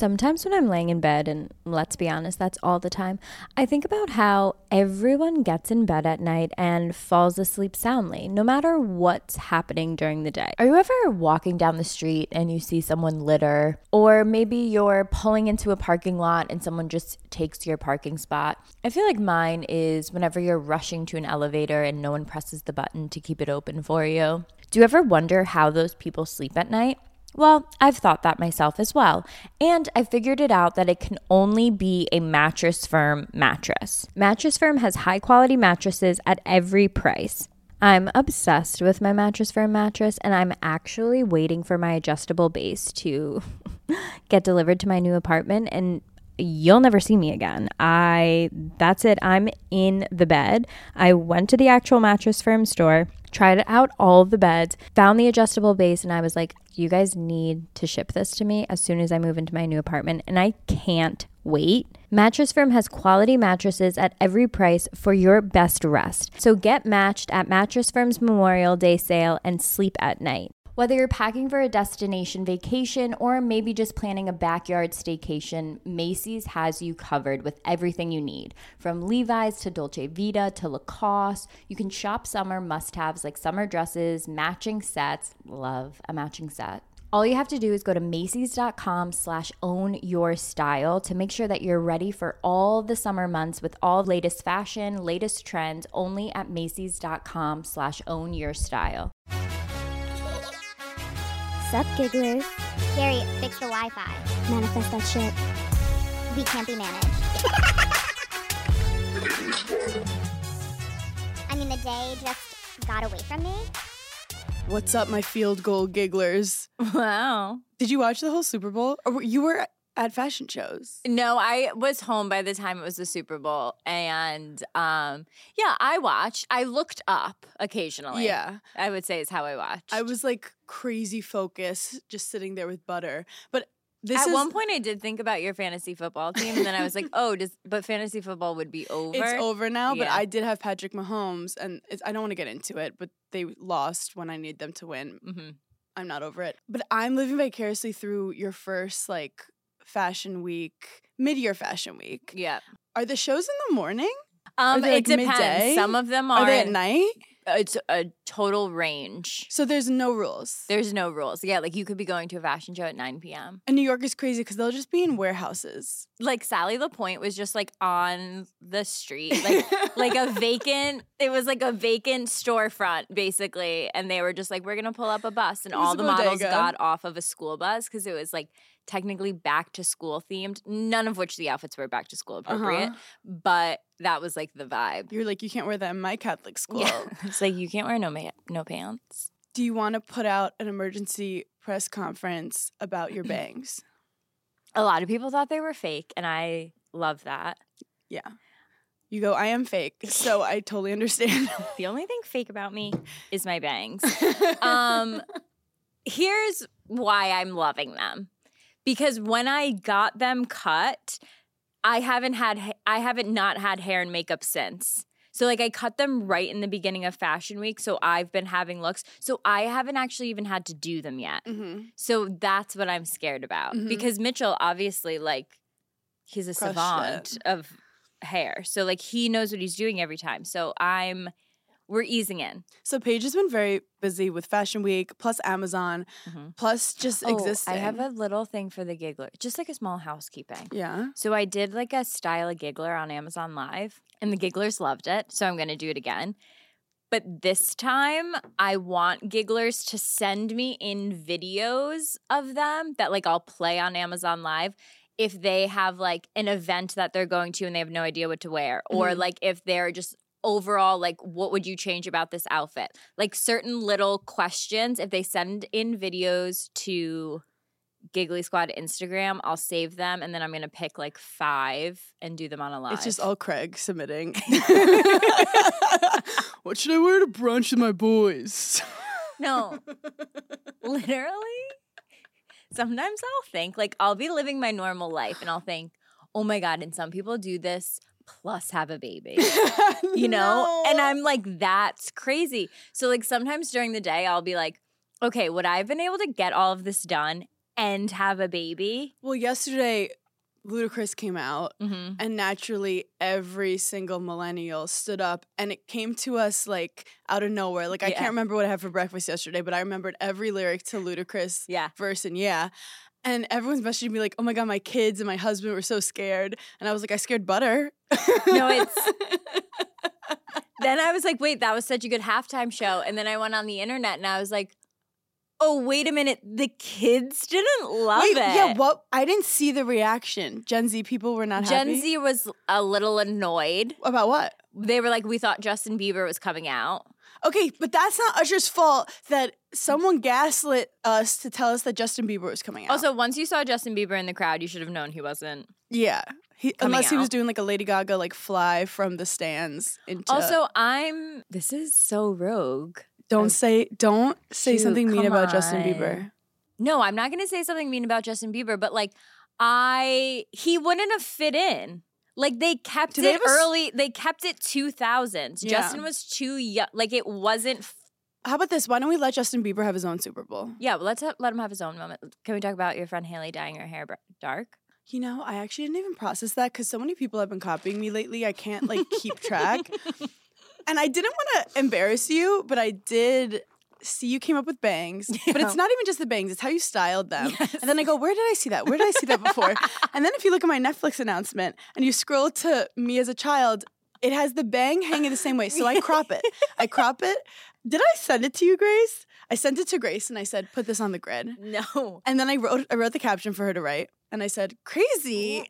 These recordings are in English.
Sometimes when I'm laying in bed, and let's be honest, that's all the time, I think about how everyone gets in bed at night and falls asleep soundly, no matter what's happening during the day. Are you ever walking down the street and you see someone litter? Or maybe you're pulling into a parking lot and someone just takes your parking spot? I feel like mine is whenever you're rushing to an elevator and no one presses the button to keep it open for you. Do you ever wonder how those people sleep at night? Well, I've thought that myself as well. And I figured it out that it can only be a Mattress Firm mattress. Mattress Firm has high quality mattresses at every price. I'm obsessed with my Mattress Firm mattress, and I'm actually waiting for my adjustable base to get delivered to my new apartment. And you'll never see me again. I that's it. I'm in the bed. I went to the actual Mattress Firm store, tried out all the beds, found the adjustable base and I was like, you guys need to ship this to me as soon as I move into my new apartment and I can't wait. Mattress Firm has quality mattresses at every price for your best rest. So get matched at Mattress Firm's Memorial Day sale and sleep at night. Whether you're packing for a destination vacation or maybe just planning a backyard staycation, Macy's has you covered with everything you need. From Levi's to Dolce Vita to Lacoste, you can shop summer must haves like summer dresses, matching sets. Love a matching set. All you have to do is go to Macy's.com slash own your style to make sure that you're ready for all the summer months with all latest fashion, latest trends, only at Macy's.com slash own your style. Sup, gigglers? Gary, fix the Wi-Fi. Manifest that shit. We can't be managed. I mean, the day just got away from me. What's up, my field goal gigglers? Wow. Did you watch the whole Super Bowl? Or you were at fashion shows? No, I was home by the time it was the Super Bowl. And um, yeah, I watched. I looked up occasionally. Yeah. I would say is how I watched. I was like crazy focused, just sitting there with butter. But this At is one point, I did think about your fantasy football team, and then I was like, "Oh, does but fantasy football would be over?" it's over now. But I did have Patrick Mahomes, and it's, I don't want to get into it, but they lost when I need them to win. hmm I'm not over it. But I'm living vicariously through your first like fashion week, mid-year fashion week. Yeah. Are the shows in the morning? Um, it like, depends. midday? Some of them Are are. they at night? It's a total range. So there's no rules. There's no rules. Yeah, like you could be going to a fashion show at 9 p.m. and New York is crazy because they'll just be in warehouses. Like Sally LaPointe was just like on the street, like like a vacant. It was like a vacant storefront basically, and they were just like, "We're gonna pull up a bus," and all the models got off of a school bus because it was like technically back to school themed. None of which the outfits were back to school appropriate, Uh-huh. but that was like the vibe. You're like, you can't wear that in my Catholic school. Yeah, it's like you can't wear no ma- no pants. Do you want to put out an emergency press conference about your bangs? A lot of people thought they were fake, and I love that. yeah. You go, I am fake. So I totally understand. The only thing fake about me is my bangs. um here's why I'm loving them. Because when I got them cut, I haven't had I haven't not had hair and makeup since. So like I cut them right in the beginning of fashion week, so I've been having looks. So I haven't actually even had to do them yet. hmm So that's what I'm scared about. Mhm. Because Mitchell obviously like he's a Crushed savant it. of hair. So like he knows what he's doing every time. So I'm we're easing in. So Paige has been very busy with Fashion Week, plus Amazon, Mhm. plus just existing. Oh, I have a little thing for the giggler, just like a small housekeeping. yeah. So I did like a style a giggler on Amazon Live, and the gigglers loved it. So I'm going to do it again. But this time, I want gigglers to send me in videos of them that like I'll play on Amazon Live if they have like an event that they're going to and they have no idea what to wear, or Mhm. like if they're just overall like what would you change about this outfit like certain little questions if they send in videos to Giggly Squad Instagram. I'll save them and then I'm gonna pick like five and do them on a live. It's just all Craig submitting. what should I wear to brunch with my boys? no, literally. Sometimes I'll think like I'll be living my normal life and I'll think, oh my god, and some people do this plus have a baby. you know? And I'm like, that's crazy. So, like, sometimes during the day, I'll be like, okay, would I have been able to get all of this done and have a baby. Well, yesterday, Ludacris came out, Mm-hmm. and naturally, every single millennial stood up, and it came to us like out of nowhere. Like, I can't remember what I had for breakfast yesterday, but I remembered every lyric to Ludacris Yeah. verse, and yeah. And everyone's messaging me like, "Oh my god, my kids and my husband were so scared," and I was like, "I scared Butter." No, it's- Then I was like, wait, that was such a good halftime show. And then I went on the internet and I was like, oh, wait a minute. The kids didn't love Wait, it. yeah. What? I didn't see the reaction. Gen Z people were not Gen happy. Z was a little annoyed. about what? They were like, we thought Justin Bieber was coming out. Okay, but that's not Usher's fault that someone gaslit us to tell us that Justin Bieber was coming out. Also, once you saw Justin Bieber in the crowd, you should have known he wasn't. yeah, he, unless he was doing like a Lady Gaga like fly from the stands into. Also, I'm. This is so rogue. don't say don't say Shoot, something mean about Justin. Bieber. No, I'm not going to say something mean about Justin Bieber, but like, I. He wouldn't have fit in. Like they kept Do it a s- early. They kept it 2000s. Yeah. Justin was too young. Like it wasn't. f- How about this? Why don't we let Justin Bieber have his own Super Bowl? Yeah, well, let's ha- let him have his own moment. Can we talk about your friend Haley dyeing her hair dark? You know, I actually didn't even process that because so many people have been copying me lately. I can't like keep track. And I didn't want to embarrass you, but I did see you came up with bangs. But it's not even just the bangs, it's how you styled them. Yes. And then I go, where did I see that? Where did I see that before? and then if you look at my Netflix announcement and you scroll to me as a child, it has the bang hanging the same way. So I crop it. I crop it. Did I send it to you, Grace? I sent it to Grace and I said, put this on the grid. No. And then I wrote I wrote the caption for her to write. And I said, crazy.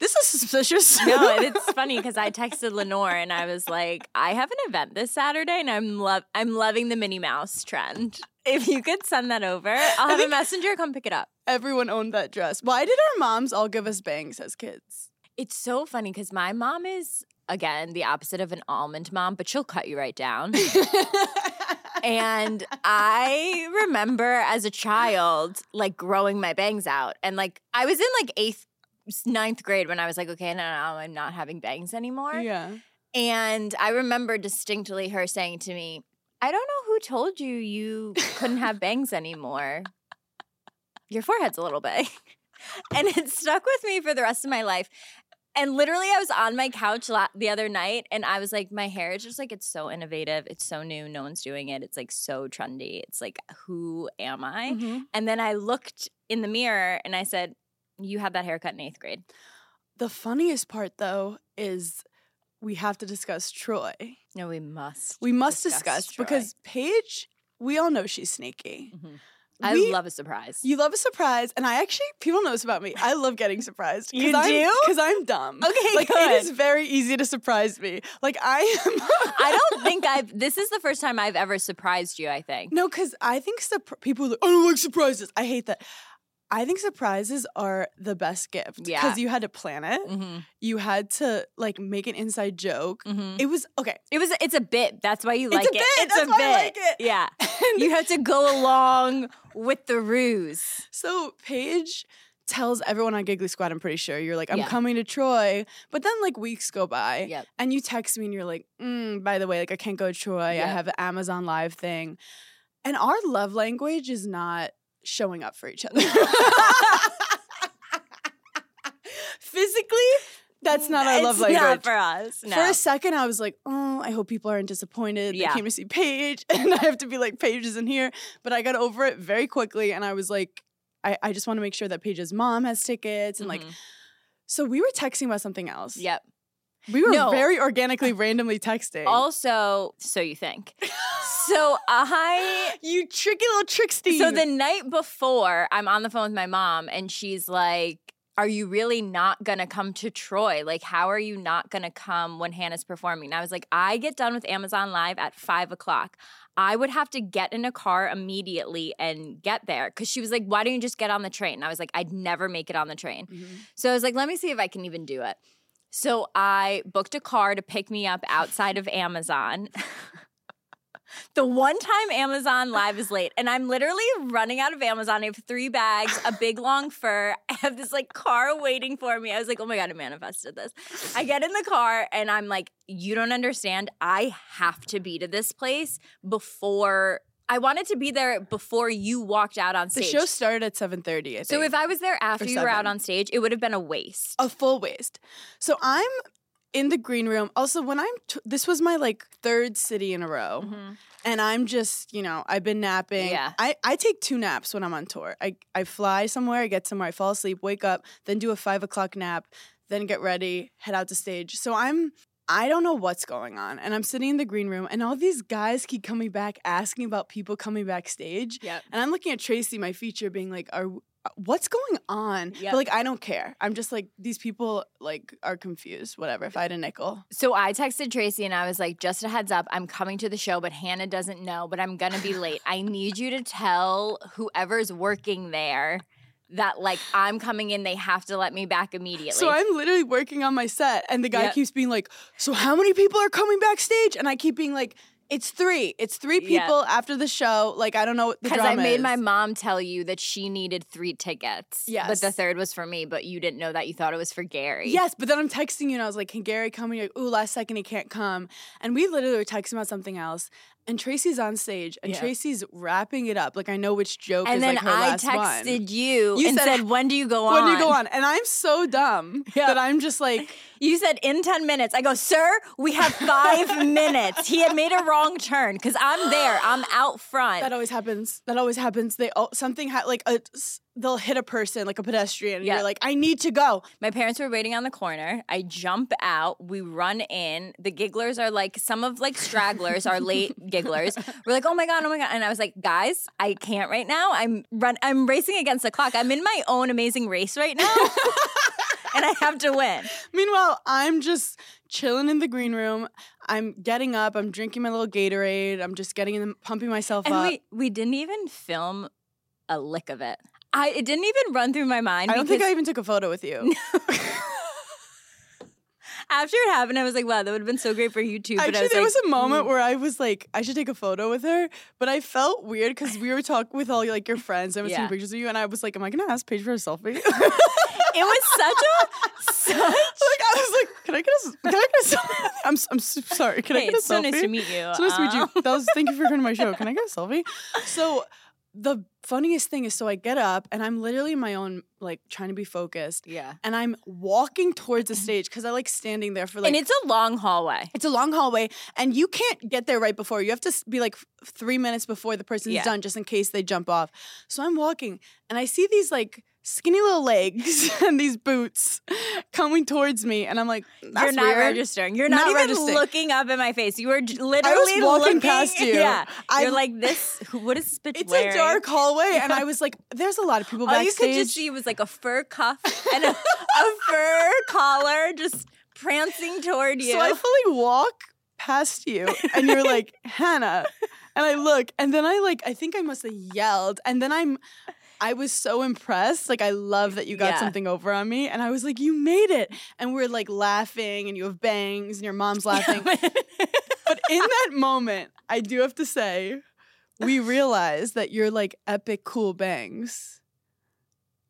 This is suspicious. No, and it's funny because I texted Lenore and I was like, I have an event this Saturday and I'm love I'm loving the Minnie Mouse trend. If you could send that over, I'll have a messenger come pick it up. Everyone owned that dress. Why did our moms all give us bangs as kids? It's so funny because my mom is again the opposite of an almond mom, but she'll cut you right down. and I remember as a child, like growing my bangs out. And like I was in like eighth, ninth grade when I was like, okay, no, no, I'm not having bangs anymore. yeah. And I remember distinctly her saying to me, I don't know who told you you couldn't have bangs anymore. Your forehead's a little big. and it stuck with me for the rest of my life. And literally, I was on my couch la- the other night and I was like, my hair is just like, it's so innovative. It's so new. No one's doing it. It's like so trendy. It's like, who am I? Mhm. And then I looked in the mirror and I said, You had that haircut in eighth grade. The funniest part though is we have to discuss Troy. No, we must. We must discuss discuss, because Paige, we all know she's sneaky. Mhm. I We- love a surprise. You love a surprise, and I actually people know this about me. I love getting surprised. You do? because I'm dumb. Okay, like good. it is very easy to surprise me. Like I am. I don't think I've. This is the first time I've ever surprised you. I think. No, because I think people are like, I don't like surprises. I hate that. I think surprises are the best gift Yeah. because you had to plan it. Mm-hmm. You had to like make an inside joke. Mm-hmm. It was okay. It was. It's a bit. That's why you like It's a it. bit, It's that's a why bit. I like it. Yeah. And You have to go along with the ruse. so Paige tells everyone on Giggly Squad, I'm pretty sure, you're like, I'm Yeah. coming to Troy. But then like weeks go by Yep. and you text me and you're like, mm, by the way, like I can't go to Troy. I have an Amazon Live thing. And our love language is not showing up for each other. Physically, that's not our love language. Not for us. No. For a second, I was like, oh, I hope people aren't disappointed. Yeah. They came to see Paige, and I have to be like, Paige isn't here. But I got over it very quickly, and I was like, I, I just want to make sure that Paige's mom has tickets. And like, Mhm. so we were texting about something else. Yep. We were No. very organically, randomly texting. Also, so you think. so I you tricky little trickster. So the night before, I'm on the phone with my mom, and she's like, Are you really not gonna come to Troy? Like, how are you not gonna come when Hannah's performing? And I was like, I get done with Amazon Live at five o'clock. I would have to get in a car immediately and get there. Cause she was like, Why don't you just get on the train? And I was like, I'd never make it on the train. Mhm. So I was like, let me see if I can even do it. So I booked a car to pick me up outside of Amazon. the one time Amazon Live is late, and I'm literally running out of Amazon. I have three bags, a big long fur. I have this like car waiting for me. I was like, oh my God, I manifested this. I get in the car and I'm like, you don't understand. I have to be to this place before I wanted to be there before you walked out on stage. The show started at 7:30. I think. so if I was there after you were out on stage, it would have been a waste. a full waste. So I'm in the green room. Also, when I'm t- this was my like third city in a row, mm-hmm. and I'm just you know I've been napping. Yeah. I I take two naps when I'm on tour. I I fly somewhere, I get somewhere, I fall asleep, wake up, then do a five o'clock nap, then get ready, head out to stage. So I'm. I don't know what's going on. And I'm sitting in the green room, and all these guys keep coming back asking about people coming backstage. Yep. And I'm looking at Tracy, my feature, being like, "Are uh, what's going on?" Yep. But like, I don't care. I'm just like, these people like are confused. Whatever. If I had a nickel, So I texted Tracy and I was like, just a heads up, I'm coming to the show, but Hannah doesn't know, but I'm gonna be late. I need you to tell whoever's working there that like I'm coming in, they have to let me back immediately. so I'm literally working on my set, and the guy Yep. keeps being like, "So how many people are coming backstage?" And I keep being like, "It's three. It's three people after the show. Like I don't know what the because I made is." my mom tell you that she needed three tickets. Yes, but the third was for me, but you didn't know that. You thought it was for Gary. Yes, but then I'm texting you and I was like, Can Gary come? And you're like, Ooh, last second he can't come. And we literally were texting about something else. And Tracy's on stage and Yeah. Tracy's wrapping it up. Like I know which joke And is then like her I last one. texted you, You and said, said, "When do you go on?" When do you go on? And I'm so dumb Yeah. that I'm just like, You said in 10 minutes. I go, sir, we have five minutes. He had made a wrong turn because I'm there. I'm out front. that always happens. That always happens. They oh, something ha- like a they'll hit a person like a pedestrian. And Yeah. You're like, I need to go. My parents were waiting on the corner. I jump out. We run in. The gigglers are like, some of like stragglers are late gigglers. We're like, oh my God, oh my God. And I was like, guys, I can't right now. I'm run I'm racing against the clock. I'm in my own amazing race right now. and I have to win. Meanwhile, I'm just chilling in the green room. I'm getting up. I'm drinking my little Gatorade. I'm just getting in, the, pumping myself And up. we we didn't even film a lick of it. I it didn't even run through my mind. I don't think I even took a photo with you. after it happened, I was like, wow, that would have been so great for YouTube. But I Actually, was there like, was a moment mm. where I was like, I should take a photo with her, but I felt weird because we were talking with all like your friends. I was Yeah. taking pictures of you, and I was like, "Am I gonna ask Paige for a selfie?" it was such a such. like I was like, "Can I get a? Can I get a selfie?" I'm I'm sorry. Can I get a it's so selfie? nice to meet you. So nice to meet Um, you. That was thank you for coming to my show. Can I get a selfie? So the funniest thing is, so I get up and I'm literally in my own like trying to be focused, Yeah. and I'm walking towards the mm-hmm. stage because I like standing there for like and it's a long hallway. It's a long hallway, and you can't get there right before. You have to be like three minutes before the person's Yeah. done, just in case they jump off. So I'm walking, and I see these like skinny little legs and these boots coming towards me, and I'm like, You're not weird. registering. You're not, Not even registering. looking up in my face. You were literally walking looking past you. Yeah. I'm- You're like this. What is this bitch It's wearing? a dark hallway, and I was like, "There's a lot of people All you backstage." could just see was like a fur cuff and a, a fur collar just prancing toward you. So I fully walk past you, and you're like, Hannah. And I look, and then I like, I think I must have yelled. And then I'm, I was so impressed. Like, I love that you got Yeah. something over on me. And I was like, you made it. And we're like laughing, and you have bangs, and your mom's laughing. but in that moment, I do have to say, we realized that you're like epic cool bangs.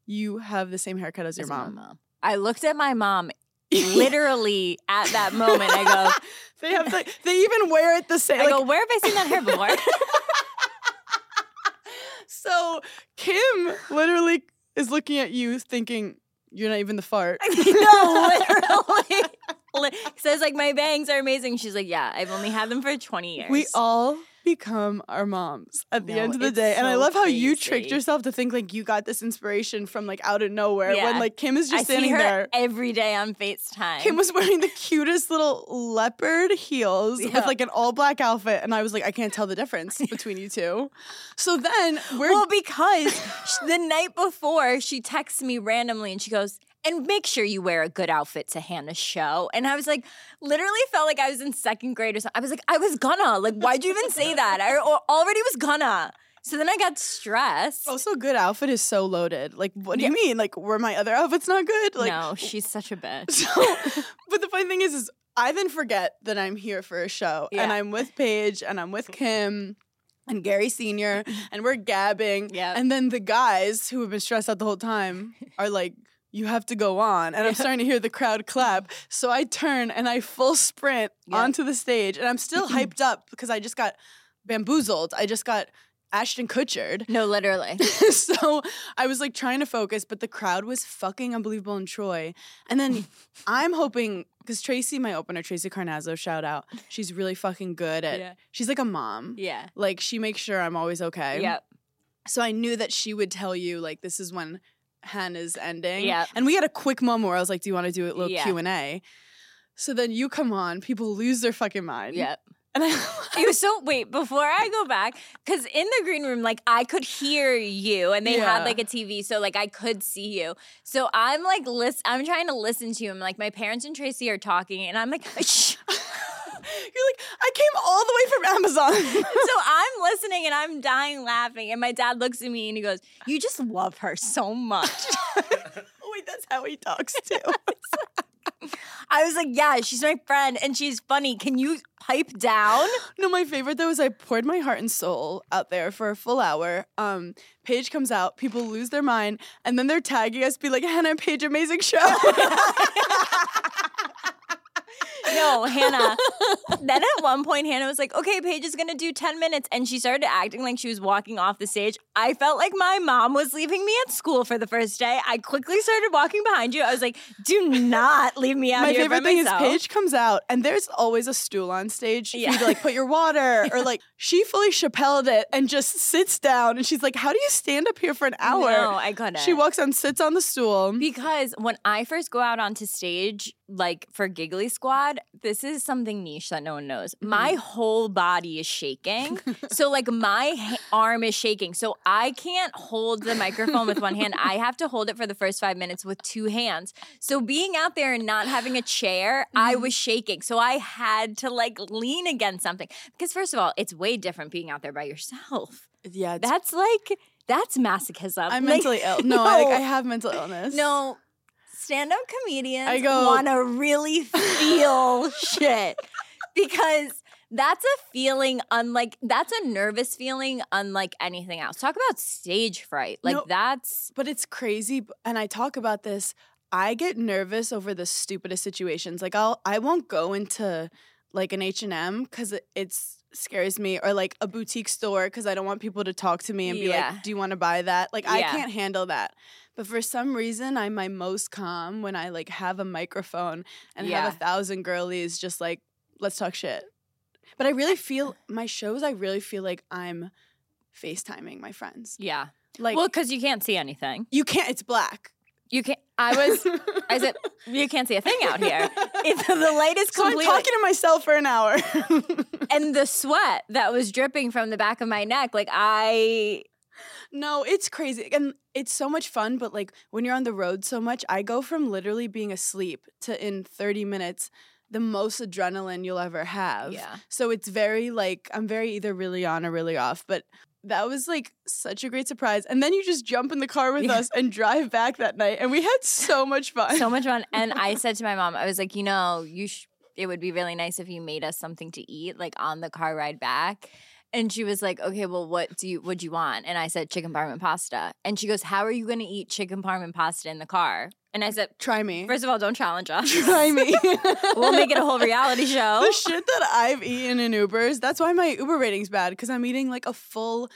You have the same haircut as your As my mom. I looked at my mom literally at that moment. I go, They have the, they even wear it the same. I like, go, where have I seen that hair before? So Kim literally is looking at you thinking you're not even the fart. no, literally. Says like my bangs are amazing. She's like, yeah, I've only had them for 20 years. We all become our moms at the No, end of the day. And I love how you tricked yourself to think like you got this inspiration from like out of nowhere Yeah. when like Kim is I just see standing her there. every day on FaceTime. Kim was wearing the cutest little leopard heels Yeah. with like an all black outfit, and I was like, I can't tell the difference between you two. So then we're well, because the night before, she texts me randomly and she goes, and make sure you wear a good outfit to Hannah's show. And I was like, literally felt like I was in second grade or something. I was like, I was gonna. Like, why'd you even say that? I already was gonna. So then I got stressed. also good outfit is so loaded. Like, what do you mean? Like, were my other outfits not good? Like, no, she's such a bitch. So, but the funny thing is, is I then forget that I'm here for a show, and I'm with Paige, and I'm with Kim. And Gary Senior, and we're gabbing. Yep. And then the guys who have been stressed out the whole time are like, "You have to go on." And I'm starting to hear the crowd clap. So I turn and I full sprint Yep. onto the stage, and I'm still hyped up because I just got bamboozled. I just got Ashton Kutchered. No, literally. so I was like trying to focus, but the crowd was fucking unbelievable in Troy. And then I'm hoping because Tracy, my opener, Tracy Carnazzo, shout out. She's really fucking good at. Yeah. She's like a mom. Yeah. Like she makes sure I'm always okay. Yep. So I knew that she would tell you like this is when Hannah's ending. Yeah. And we had a quick moment where I was like, "Do you want to do a little Yeah. Q and A?" So then you come on, people lose their fucking mind. Yep. And I, It was so wait before I go back because in the green room, like I could hear you, and they Yeah. had like a TV, so like I could see you. So I'm like listen, I'm trying to listen to him. Like my parents and Tracy are talking, and I'm like, shh. you're like, I came all the way from Amazon. so I'm listening and I'm dying laughing, and my dad looks at me and he goes, "You just love her so much." wait, that's how he talks too. I was like, "Yeah, she's my friend, and she's funny. Can you pipe down?" No, my favorite though is I poured my heart and soul out there for a full hour. Um, Paige comes out, people lose their mind, and then they're tagging us, be like, Hannah and Paige, amazing show. No, Hannah. then at one point, Hannah was like, okay, Paige is going to do 10 minutes. And she started acting like she was walking off the stage. I felt like my mom was leaving me at school for the first day. I quickly started walking behind you. I was like, do not leave me out my here My favorite thing myself. is Paige comes out, and there's always a stool on stage Yeah. you to like put your water, or like she fully Chappelled it and just sits down, and she's like, "How do you stand up here for an hour?" No, I couldn't. She walks and sits on the stool. Because when I first go out onto stage, like for Giggly Squad, this is something niche that no one knows. My mm-hmm. whole body is shaking. so, like, my ha- arm is shaking. So, I can't hold the microphone with one hand. I have to hold it for the first five minutes with two hands. So, being out there and not having a chair, I mm-hmm. was shaking. So, I had to like lean against something. Because, first of all, it's way different being out there by yourself. yeah, That's like, that's masochism. I'm Like, mentally ill. No, I, like, no. I have mental illness. No, stand up comedians I go- want to really feel shit because that's a feeling unlike that's a nervous feeling unlike anything else. Talk about stage fright. Like No. that's But it's crazy, and I talk about this. I get nervous over the stupidest situations. Like I'll, I won't go into like an H and M because it's scares me, or like a boutique store because I don't want people to talk to me and be Yeah. like, "Do you want to buy that?" Like I can't handle that. But for some reason, I'm my most calm when I like have a microphone and Yeah. have a thousand girlies just like, let's talk shit. But I really feel my shows. I really feel like I'm FaceTiming my friends. yeah. Like well, because you can't see anything. you can't. It's black. You can't. I was. I said you can't see a thing out here. It's the light is So I'm talking to myself for an hour. and the sweat that was dripping from the back of my neck, like I. no, it's crazy. And it's so much fun, but like when you're on the road so much, I go from literally being asleep to in 30 minutes the most adrenaline you'll ever have. Yeah. So it's very like I'm very either really on or really off, but that was like such a great surprise. And then you just jump in the car with us and drive back that night and we had so much fun. so much fun. And I said to my mom, I was like, you know, you sh- it would be really nice if you made us something to eat, like on the car ride back. And she was like, okay, well, what do you what do you want? And I said chicken parm pasta. And she goes, how are you going to eat chicken parm pasta in the car? And I said, Try me. first of all, don't challenge us. Try me. we'll make it a whole reality show. the shit that I've eaten in Ubers, that's why my Uber rating's bad because I'm eating like a full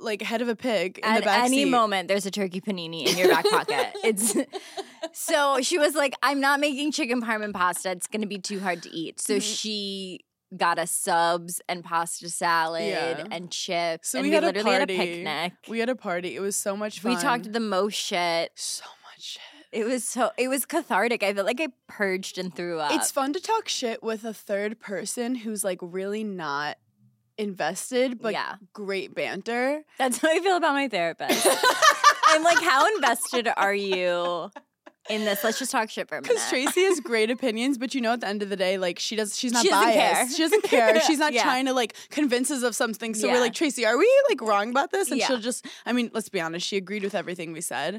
like head of a pig in At the back At any seat. moment, there's a turkey panini in your back pocket. It's so she was like, "I'm not making chicken parm pasta. It's going to be too hard to eat." So Mhm. she got us subs and pasta salad Yeah. and chips. So and we we, had a literally had a party. picnic. We had a party. It was so much fun. We talked the most shit. so much shit. It was so it was cathartic. I felt like I purged and threw up. It's fun to talk shit with a third person who's like really not invested, but Yeah. great banter. That's how I feel about my therapist. I'm like, how invested are you in this? Let's just talk shit for a minute. Because Tracy has great opinions, but you know, at the end of the day, like she does, she's not She doesn't biased. care. She doesn't care. She's not Yeah. trying to like convince us of something. So Yeah. we're like, Tracy, are we like wrong about this? And Yeah. she'll just, I mean, let's be honest, she agreed with everything we said.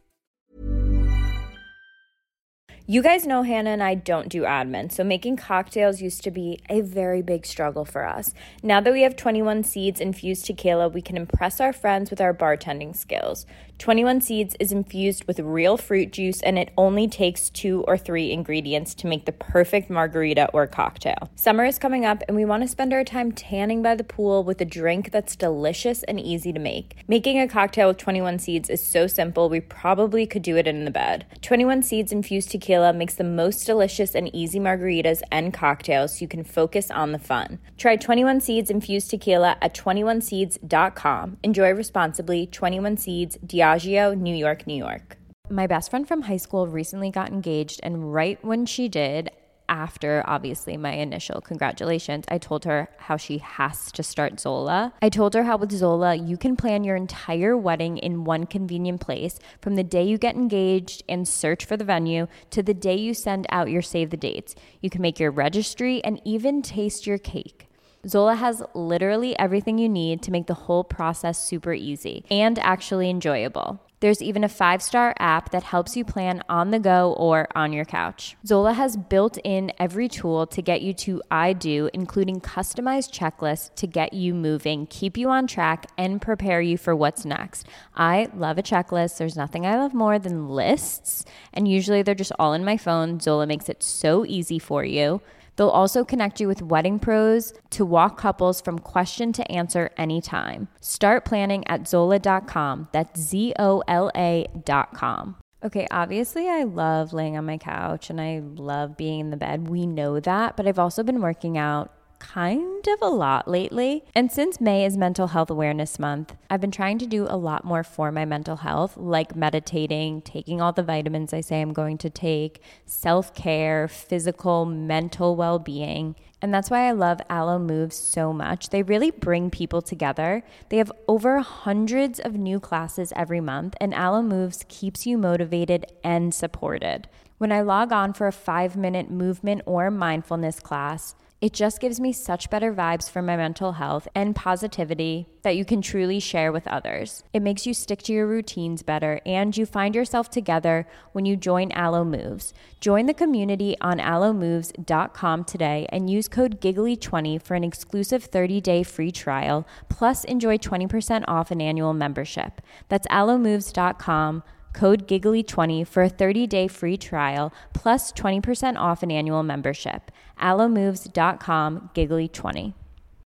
You guys know Hannah and I don't do admin, so making cocktails used to be a very big struggle for us. Now that we have 21 Seeds infused tequila, we can impress our friends with our bartending skills. 21 Seeds is infused with real fruit juice and it only takes two or three ingredients to make the perfect margarita or cocktail. Summer is coming up and we want to spend our time tanning by the pool with a drink that's delicious and easy to make. Making a cocktail with 21 Seeds is so simple, we probably could do it in the bed. 21 Seeds infused tequila makes the most delicious and easy margaritas and cocktails so you can focus on the fun. Try 21 Seeds infused tequila at 21seeds.com. Enjoy responsibly. 21 Seeds, New York, New York. My best friend from high school recently got engaged, and right when she did, after obviously my initial congratulations, I told her how she has to start Zola. I told her how with Zola, you can plan your entire wedding in one convenient place from the day you get engaged and search for the venue to the day you send out your save the dates. You can make your registry and even taste your cake. Zola has literally everything you need to make the whole process super easy and actually enjoyable. There's even a five star app that helps you plan on the go or on your couch. Zola has built in every tool to get you to I do, including customized checklists to get you moving, keep you on track, and prepare you for what's next. I love a checklist. There's nothing I love more than lists, and usually they're just all in my phone. Zola makes it so easy for you. They'll also connect you with wedding pros to walk couples from question to answer anytime. Start planning at Zola.com. That's Z O L A.com. Okay, obviously, I love laying on my couch and I love being in the bed. We know that, but I've also been working out kind of a lot lately. And since May is Mental Health Awareness Month, I've been trying to do a lot more for my mental health, like meditating, taking all the vitamins I say I'm going to take, self care, physical, mental well being. And that's why I love Aloe Moves so much. They really bring people together. They have over hundreds of new classes every month, and Aloe Moves keeps you motivated and supported. When I log on for a five minute movement or mindfulness class, it just gives me such better vibes for my mental health and positivity that you can truly share with others. It makes you stick to your routines better and you find yourself together when you join Aloe Moves. Join the community on aloemoves.com today and use code GIGGLY20 for an exclusive 30-day free trial plus enjoy 20% off an annual membership. That's aloemoves.com code giggly20 for a 30-day free trial plus 20% off an annual membership. Aloemoves.com giggly20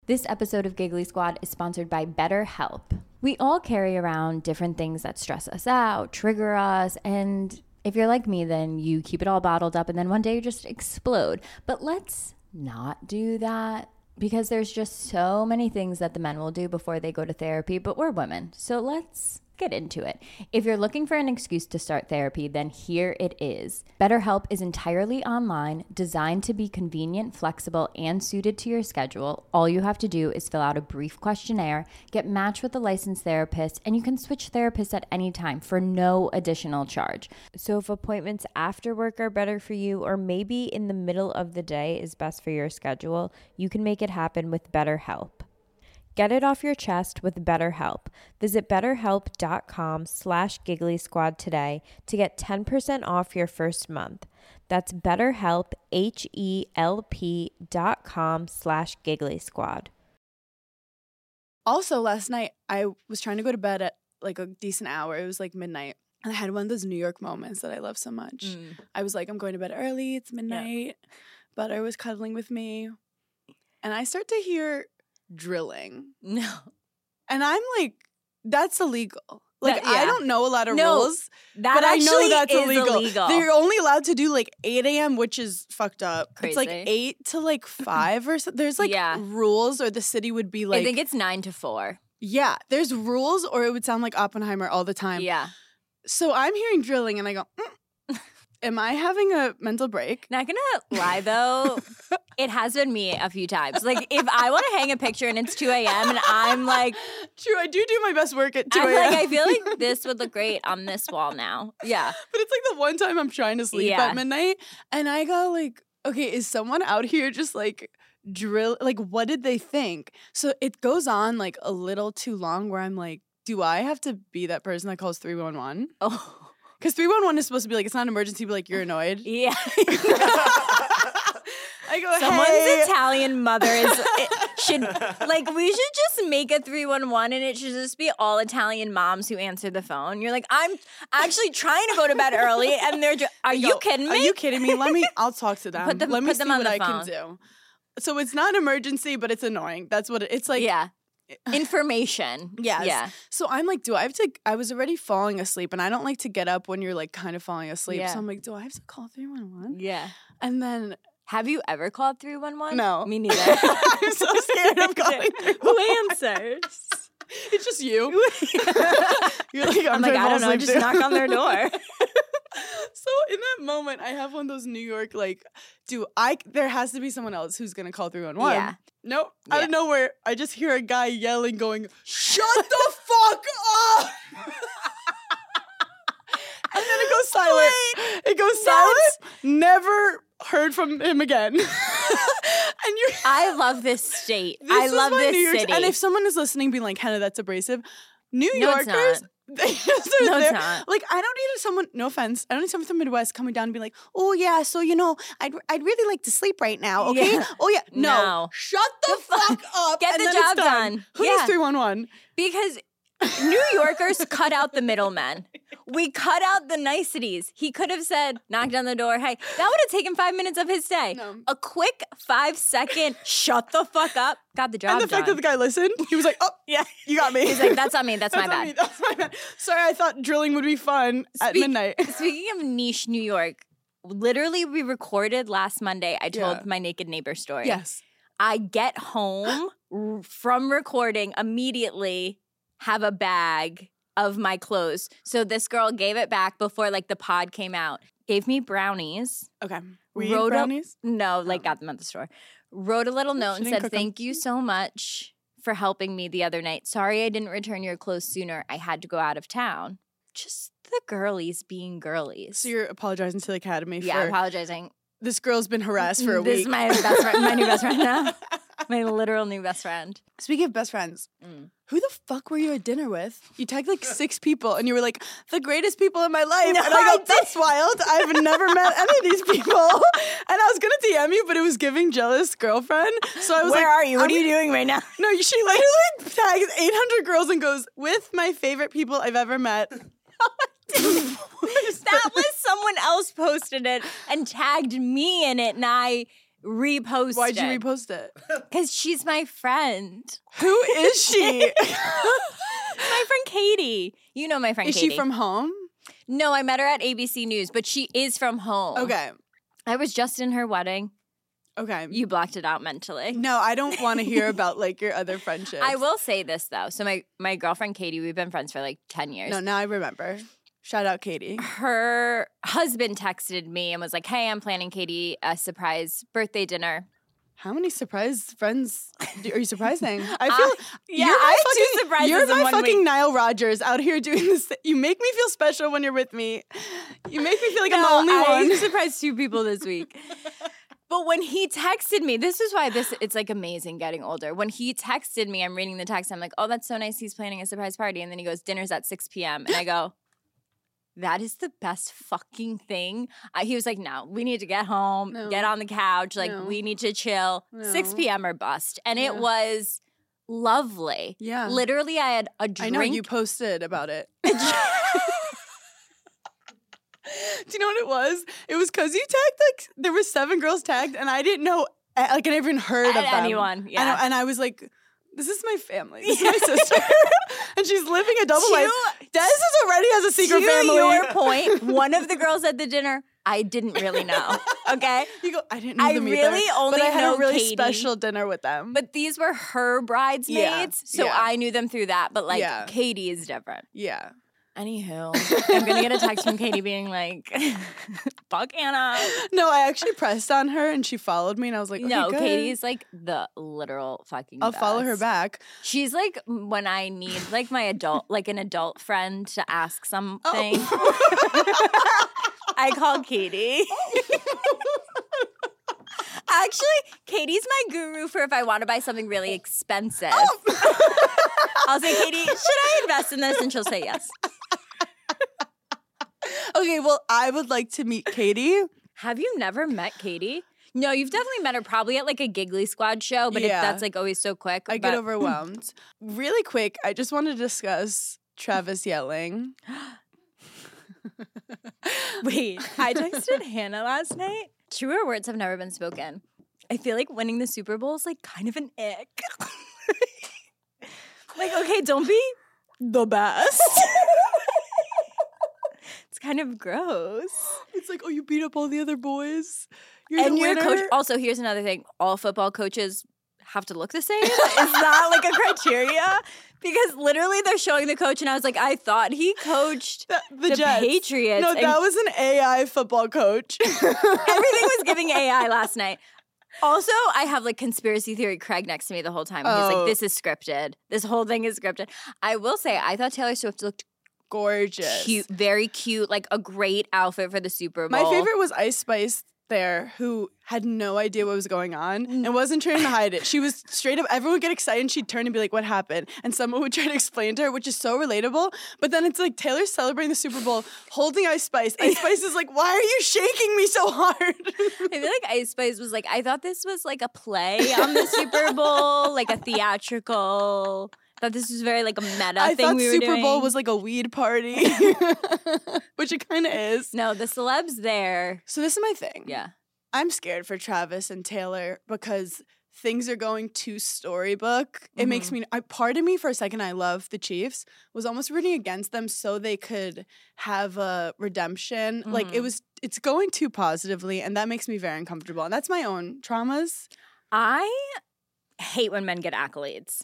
this episode of giggly squad is sponsored by betterhelp. We all carry around different things that stress us out trigger us and if you're like me then you keep it all bottled up and then one day you just explode. But let's not do that because there's just so many things that the men will do before they go to therapy but we're women. So let's get into it. If you're looking for an excuse to start therapy, then here it is. BetterHelp is entirely online, designed to be convenient, flexible, and suited to your schedule. All you have to do is fill out a brief questionnaire, get matched with a licensed therapist, and you can switch therapists at any time for no additional charge. So if appointments after work are better for you, or maybe in the middle of the day is best for your schedule, you can make it happen with BetterHelp. Get it off your chest with BetterHelp. Visit betterhelp.com slash giggly squad today to get 10% off your first month. That's betterhelp, H-E-L-P dot com slash giggly squad. Also, last night I was trying to go to bed at like a decent hour. It was like midnight. And I had one of those New York moments that I love so much. Mm. I was like, I'm going to bed early. It's midnight. Butter was cuddling with me. And I start to hear drilling. No. And I'm like, that's illegal. Like, That- I don't know a lot of No, rules, That but I know that's illegal. illegal. They're only allowed to do like 8 a.m., which is fucked up. It's like 8 to like 5 or so. There's like Yeah. rules, or the city would be like, I think it's nine to four. yeah, there's rules, or it would sound like Oppenheimer all the time. Yeah. So I'm hearing drilling and I go, "Mm." Am I having a mental break? Not gonna lie though, it has been me a few times. Like if I want to hang a picture and it's 2 a.m. and I'm like, True, I do do my best work at 2 I'm a.m. like, I feel like this would look great on this wall now. Yeah. But it's like the one time I'm trying to sleep Yeah. at midnight and I go like, okay, is someone out here just like drill like what did they think? So it goes on like a little too long where I'm like, do I have to be that person that calls 311? Oh. Because 311 is supposed to be like, it's not an emergency, but like you're annoyed. Yeah. I go, Someone's hey. Italian mother is it should like we should just make a 311 and it should just be all Italian moms who answer the phone. You're like, I'm actually trying to go to bed early and they're just are you kidding me? Are you kidding me? Let me, I'll talk to them. Put them- Let me put see them on what the I phone. can do. So it's not an emergency, but it's annoying. That's what it, it's like. yeah. Information. Yes. Yeah. So I'm like, do I have to? I was already falling asleep, and I don't like to get up when you're like kind of falling asleep. Yeah. So I'm like, do I have to call three one one? Yeah. And then Have you ever called 311? No. Me neither. I'm so scared of calling. Who answers? It's just you. you're like, I'm, I'm like, I don't know, just too. knock on their door. so in that moment, I have one of those New York like, do I? There has to be someone else who's gonna call three one one. Yeah. Nope. Out Yeah. of nowhere, I just hear a guy yelling, going, "Shut the fuck up!" Goes silent. it goes silent. Never heard from him again. and you. I love this state. This I love this New York- city. And if someone is listening, being like, "Hannah, that's abrasive," New No, Yorkers. No, it's not. Like I don't need someone. No offense. I don't need someone from the Midwest coming down and be like, "Oh yeah, so you know, I'd I'd really like to sleep right now." Okay. Yeah. Oh yeah. No. No. Shut the fuck up. Get the job done. Who Yeah. needs three one one? because New Yorkers cut out the middlemen. We cut out the niceties. He could have said, knocked on the door, hey, that would have taken five minutes of his day. No. A quick five second, shut the fuck up, got the job And the fact that the guy listened, he was like, "Oh yeah, you got me." He's like, that's on me, that's, my That's me, bad. That's my bad. Sorry, I thought drilling would be fun at midnight. Speaking of niche New York, literally we recorded last Monday. I told Yeah. my naked neighbor story. yes. I get home from recording immediately, have a bag of my clothes. So this girl gave it back before like the pod came out. Gave me brownies. Okay. We eat wrote a- brownies. No, like Oh. got them at the store. Wrote a little note and said. "Thank you so much for helping me the other night. Sorry I didn't return your clothes sooner. I had to go out of town." Just the girlies being girlies. So you're apologizing to the academy yeah, for apologizing. this girl's been harassed for a this week. is my best friend, my new best friend now. My literal new best friend. Speaking of best friends, Mm. Who the fuck were you at dinner with? You tagged like six people and you were like, the greatest people in my life. No, and I I go, that's wild. I've never met any of these people. And I was gonna DM you, but it was giving jealous girlfriend. So I was Where like, Where are you? What are you doing right now? No, she literally tags 800 girls and goes, with my favorite people I've ever met. that was someone else posted it and tagged me in it, and I reposted. Why'd you repost it? Because she's my friend. Who is she? My friend Katie. You know my friend Katie. is Katie. she from home? No, I met her at ABC News, but she is from home. Okay. I was just in her wedding. Okay. You blocked it out mentally. no, I don't want to hear about like your other friendships. I will say this though. So my my girlfriend Katie, we've been friends for like 10 years. No, now I remember. Shout out Katie. her husband texted me and was like, "Hey, I'm planning Katie a surprise birthday dinner." How many surprise friends are you surprising? I feel uh, yeah, you're my I fucking, surprises You're my fucking week. Nile Rodgers out here doing this. You make me feel special when you're with me. You make me feel like I'm the No, only I one. surprised two people this week. But when he texted me, this is why this it's like amazing getting older. When he texted me, I'm reading the text. I'm like, "Oh, that's so nice. He's planning a surprise party." And then he goes, "Dinner's at 6 p.m." And I go, "That is the best fucking thing." I, he was like, "No, we need to get home, No. get on the couch. Like No. we need to chill. 6 p.m. or bust." And Yeah. it was lovely. Yeah. Literally, I had a drink. know you posted about it. Do you know what it was? It was because you tagged like there were seven girls tagged, and I didn't know eh, like I never even heard of them. anyone, And yeah. I- and I was like, "This is my family. This is my sister, and she's living a double To- life." Des is already has a secret to family. your point, one of the girls at the dinner, I didn't really know. Okay. You go. I didn't know I them either, really only but I had know a really Katie. special dinner with them. But these were her bridesmaids, so yeah. I knew them through that. But like Yeah. Katie is different. yeah, Anywho, I'm gonna get a text from Katie being like, "Fuck Anna." No, I actually pressed on her and she followed me, and I was like, okay, no, good. Katie's like the literal fucking. I'll follow her back. She's like when I need like my adult, like an adult friend to ask something. Oh. I call Katie. Actually, Katie's my guru for if I want to buy something really expensive. Oh. I'll say, Katie, should I invest in this? And she'll say yes. Okay, well, I would like to meet Katie. Have you never met Katie? No, you've definitely met her probably at like a Giggly Squad show, but it, that's like always so quick. I get overwhelmed. really quick, I just want to discuss Travis yelling. Wait, I texted Hannah last night. Truer words have never been spoken. I feel like winning the Super Bowl is like kind of an ick. like, okay, don't be the best. It's kind of gross. It's like, oh, you beat up all the other boys. You're and the your coach. Also, here's another thing: all football coaches have to look the same. Is that like a criteria? Because literally, they're showing the coach, and I was like, I thought he coached The, the, the. Patriots. No, that was an AI football coach. everything was giving AI last night. Also, I have like conspiracy theory Craig next to me the whole time. He's Oh. like, "This is scripted. This whole thing is scripted." I will say, I thought Taylor Swift looked Gorgeous. cute, very cute, like a great outfit for the Super Bowl. My favorite was Ice Spice there, who had no idea what was going on Mm. and wasn't trying to hide it. She was straight up, everyone would get excited and she'd turn and be like, What happened? And someone would try to explain to her, which is so relatable. But then it's like Taylor's celebrating the Super Bowl holding Ice Spice. Ice Spice is like, Why are you shaking me so hard? I feel like Ice Spice was like, I thought this was like a play on the Super Bowl, like a theatrical. Thought this was very like a meta I thing thought we were Super Bowl doing. was like a weed party, which it kind of is. no, the celebs there. So this is my thing. Yeah. I'm scared for Travis and Taylor because things are going too storybook. It makes Mm-hmm. me I part of me for a second I love the Chiefs was almost rooting against them so they could have a redemption. Like Mm-hmm. it was it's going too positively and that makes me very uncomfortable. And that's my own traumas. I hate when men get accolades.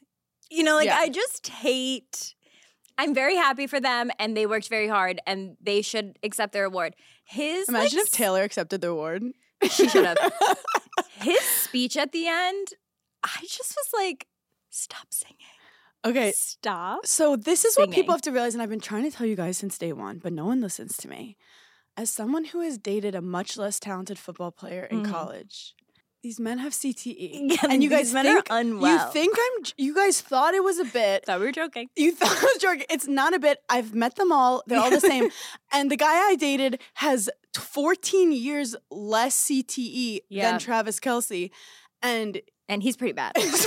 You know, like Yeah. I just hate. I'm very happy for them, and they worked very hard, and they should accept their award. His Imagine like, if Taylor accepted the award. She should have. His speech at the end, I just was like, "Stop singing, Okay. stop." So this is what people have to realize, and I've been trying to tell you guys since day one, but no one listens to me. As someone who has dated a much less talented football player in Mhm. college, these men have CTE, Yeah, and you guys men are unwell. you think I'm. You guys thought it was a bit. Thought we were joking. You thought I was joking. It's not a bit. I've met them all. They're all the same. and the guy I dated has 14 years less CTE Yeah. than Travis Kelce, and And he's pretty bad. it was.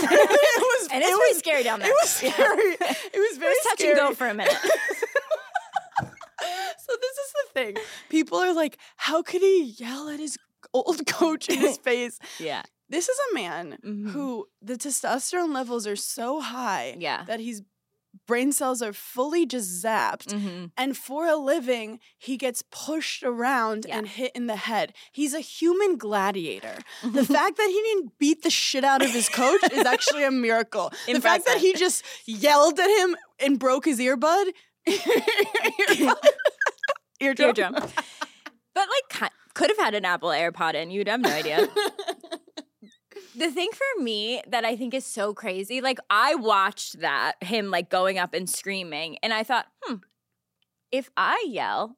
and it's it pretty was- scary down there. It was scary. It was very It was touch scary. and go for a minute. So this is the thing. People are like, how could he yell at his old coach in his face? yeah. This is a man Mhm. who the testosterone levels are so high Yeah. that his brain cells are fully just zapped. Mm-hmm. And for a living, he gets pushed around Yeah. and hit in the head. He's a human gladiator. the fact that he didn't beat the shit out of his coach is actually a miracle. The fact that he just yelled at him and broke his earbud. eardrum. Eardrum. but like, could have had an Apple AirPod in. You'd have no idea. the thing for me that I think is so crazy, like I watched that him like going up and screaming, and I thought, hmm, if I yell.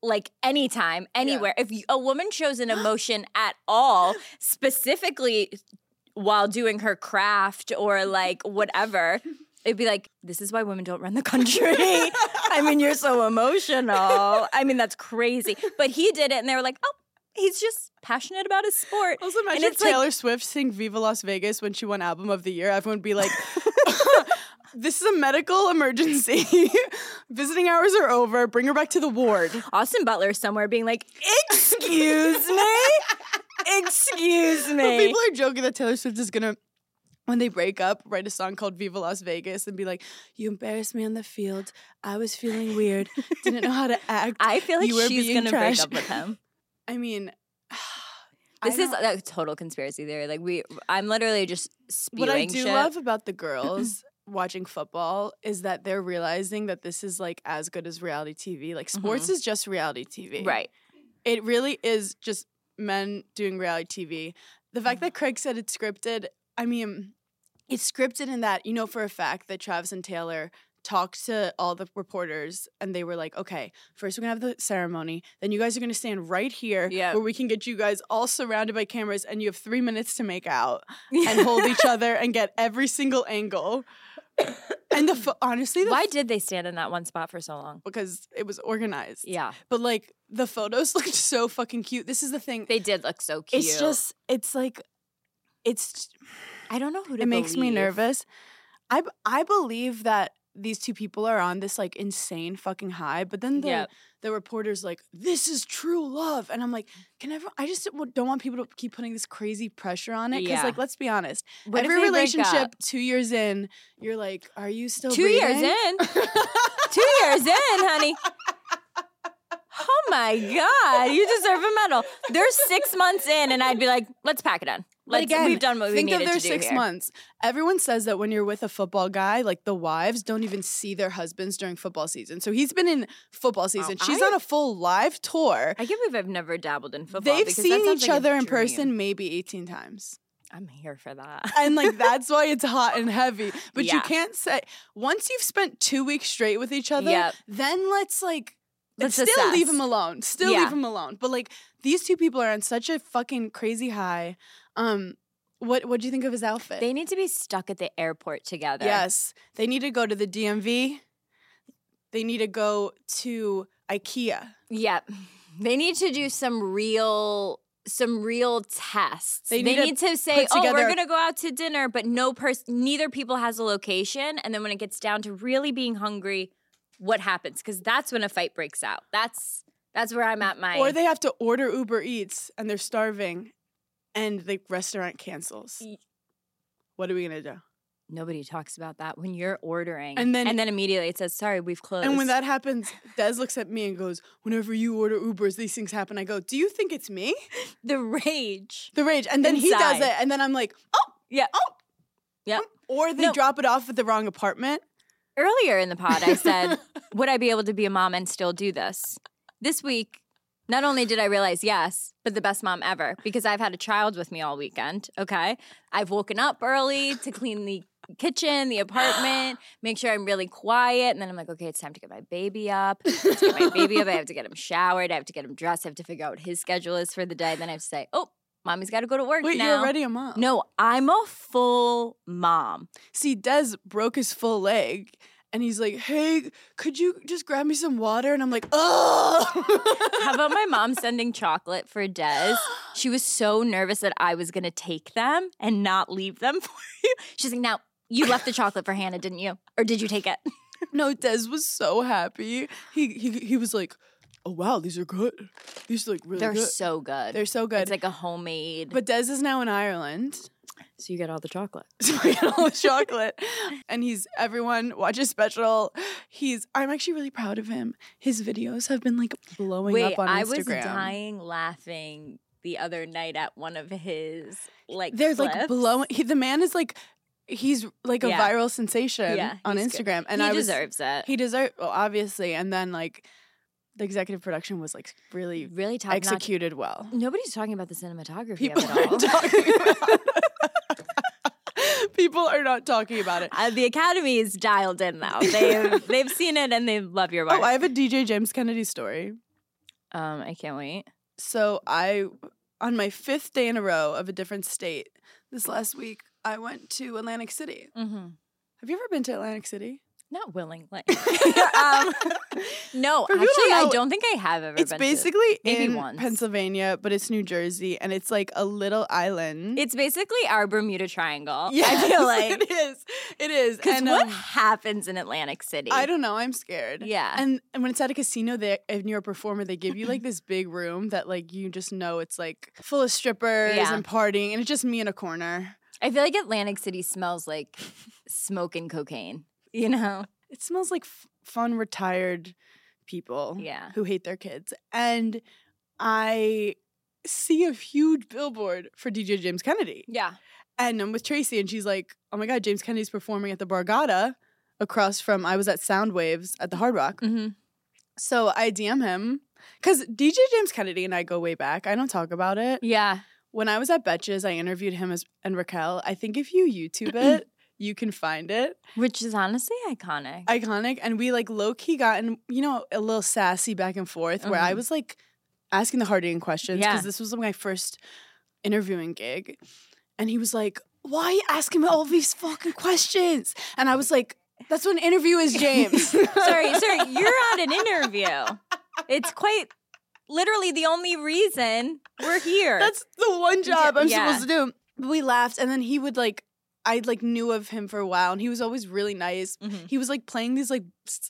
Like anytime, anywhere. If you, a woman shows an emotion at all, specifically while doing her craft or like whatever, it'd be like, this is why women don't run the country. I mean, you're so emotional. I mean, that's crazy. But he did it, and they were like, oh, he's just passionate about his sport. Also, imagine and if it's like, Taylor Swift sing "Viva Las Vegas" when she won Album of the Year. Everyone would be like, "This is a medical emergency. Visiting hours are over. Bring her back to the ward." Austin Butler somewhere being like, excuse me? Excuse me. people are joking that Taylor Swift is gonna. When they break up, write a song called Viva Las Vegas and be like, You embarrassed me on the field. I was feeling weird. Didn't know how to act. I feel like You were she's gonna break up with him. I mean, This I is a total conspiracy theory. Like we, I'm literally just spewing what I do shit. love about the girls watching football is that they're realizing that this is like as good as reality TV. Like mm-hmm. sports is just reality TV. Right. It really is just men doing reality TV. The fact mm. that Craig said it's scripted, I mean, it's scripted in that you know for a fact that Travis and Taylor talked to all the reporters and they were like, okay, first we're gonna have the ceremony, then you guys are gonna stand right here Yep. where we can get you guys all surrounded by cameras and you have three minutes to make out and hold each other and get every single angle. And the pho- honestly, the Why f- did they stand in that one spot for so long? because it was organized. Yeah. But like the photos looked so fucking cute. This is the thing. They did look so cute. It's just it's like it's I don't know who to it makes me believe. nervous. I believe that these two people are on this like insane fucking high, but then the Yep. the reporters like this is true love, and I'm like, can everyone? I just don't don't want people to keep putting this crazy pressure on it because Yeah. like let's be honest, What if every they break relationship up? two years in, you're like, are you still Two years breathing? in. Two years in, honey. Oh my God, you deserve a medal. They're six months in, and I'd be like, let's pack it Let's, again, we've done what we think needed of their to do six here. months. Everyone says that when you're with a football guy, like the wives don't even see their husbands during football season. So he's been in football season. She's I- on a full live tour. I can't believe I've never dabbled in football. They've seen each like other in person maybe 18 times. I'm here for that. And like that's why it's hot and heavy. But you can't say once you've spent two weeks straight with each other, Yep. then let's like Let's still leave assess. him alone. Still Yeah. leave him alone. But like these two people are on such a fucking crazy high. Um what what do you think of his outfit? They need to be stuck at the airport together. Yes. They need to go to the DMV. They need to go to IKEA. Yep. They need to do some real some real tests. They They need need, to to, say, "Oh, we're going to go out to dinner," but no person neither people has a location, and then when it gets down to really being hungry, what happens? Cuz that's when a fight breaks out. That's that's where I'm at my Or they have to order Uber Eats and they're starving and the restaurant cancels. What are we to do? Nobody talks about that when you're ordering. And then- and then immediately it says, "Sorry, we've closed." And when that happens, Des looks at me and goes, Whenever you order Ubers, these things happen. I go, Do you think it's me? the rage. The rage. And then he does it. And then I'm like, Oh, Yeah. oh. Yep. Oh. Or they No. drop it off at the wrong apartment. Earlier in the pod, I said, Would I be able to be a mom and still do this? This week, not only did I realize yes, but the best mom ever because I've had a child with me all weekend. Okay. I've woken up early to clean the kitchen, the apartment, make sure I'm really quiet. And then I'm like, okay, it's time to get my baby up. I have to get my baby up. I have to get him showered. I have to get him dressed. I have to figure out what his schedule is for the day. Then I have to say, oh, mommy's got to go to work Wait, now. you're already a mom. No, I'm a full mom. See, Des broke his full leg. And he's like, hey, could you just grab me some water? And I'm like, oh. How about my mom sending chocolate for Des? She was so nervous that I was to take them and not leave them for you. She's like, now, you left the chocolate for Hannah, didn't you? Or did you take it? No, Des was so happy. He he he was like, "Oh wow, these are good. These are like really They're good. so good. They're so good." It's like a homemade. but Des is now in Ireland, so you get all the chocolate. so we get all the chocolate, and he's everyone watch his special. He's I'm actually really proud of him. His videos have been like blowing Wait, up on I Instagram. I was dying laughing the other night at one of his like They're like blowing. He, the man is like, he's like a Yeah. viral sensation Yeah, on he's good. Instagram, and he I was deserves it. he deserves well, obviously, and then like the executive production was like really really top notch. executed well. Nobody's talking about the cinematography People of it all. aren't talking about People are not talking about it. Uh, the Academy is dialed in now. They've they've seen it and they love your work. Oh, I have a DJ James Kennedy story. um, I can't wait. So I, on my fifth day in a row of a different state, this last week I went to Atlantic City. Mm-hmm. Have you ever been to Atlantic City? Not willingly. um, no, For people who actually, I don't think I have ever. It's been basically to, in once. Pennsylvania, but it's New Jersey, and it's like a little island. It's basically our Bermuda Triangle. Yes, I feel like it is. It is. because And, what um, happens in Atlantic City? I don't know. I'm scared. Yeah. And and when it's at a casino, they and you're a performer, they give you like this big room that like you just know it's like full of strippers Yeah. and partying, and it's just me in a corner. I feel like Atlantic City smells like smoke and cocaine. You know? It smells like f- fun retired people. Yeah. Who hate their kids, and I see a huge billboard for DJ James Kennedy, Yeah. and I'm with Tracy, and she's like, "Oh my god, James Kennedy's performing at the Borgata across from I was at Soundwaves at the Hard Rock." Mm-hmm. So I DM him because DJ James Kennedy and I go way back. I don't talk about it. Yeah. When I was at Betches, I interviewed him as and Raquel. I think if you YouTube it, you can find it. Which is honestly iconic. Iconic. And we like low key got in, you know, a little sassy back and forth where I Mhm. was like asking the hard hitting questions because Yeah. this was my first interviewing gig. And he was like, Why are you asking me all these fucking questions? And I was like, That's what an interview is, James. sorry, sorry, you're on an interview. It's quite literally the only reason we're here. That's the one job I'm yeah. supposed to do. We laughed, and then he would like, I like knew of him for a while, and he was always really nice. Mhm. He was like playing these like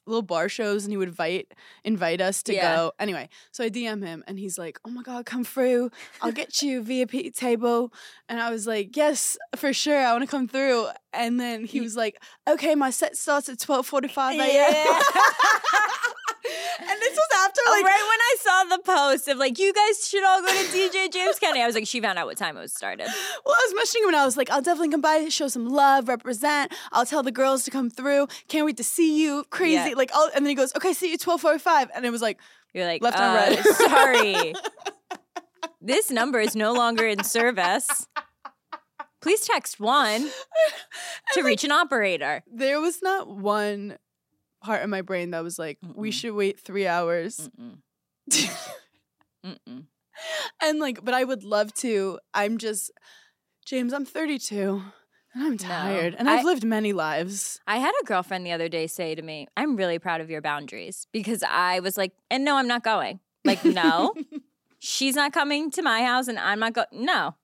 little bar shows, and he would invite invite us to Yeah. go. Anyway, so I DM him, and he's like, "Oh my god, come through! I'll get you VIP table." And I was like, "Yes, for sure, I want to come through." And then he was like, "Okay, my set starts at twelve forty five a.m." And this was after Oh, like right when I saw the post of like, you guys should all go to DJ James Kennedy, I was like, she found out what time it was started. Well, I was messaging him and I was like, I'll definitely come by, show some love, represent. I'll tell the girls to come through. Can't wait to see you. Crazy. Yeah. Like, I'll, and then he goes, okay, see you 1245. And it was like, You're like, Left uh, unread. sorry. this number is no longer in service. Please text one to reach an operator. there was not one part in my brain that was like, we Mm-mm. should wait three hours. Mm-mm. Mm-mm. and like, but I would love to. I'm just, James, I'm 32 and I'm tired. And I've I- lived many lives. I had a girlfriend the other day say to me, I'm really proud of your boundaries because I was like, and no, I'm not going. Like, no, she's not coming to my house and I'm not going. No.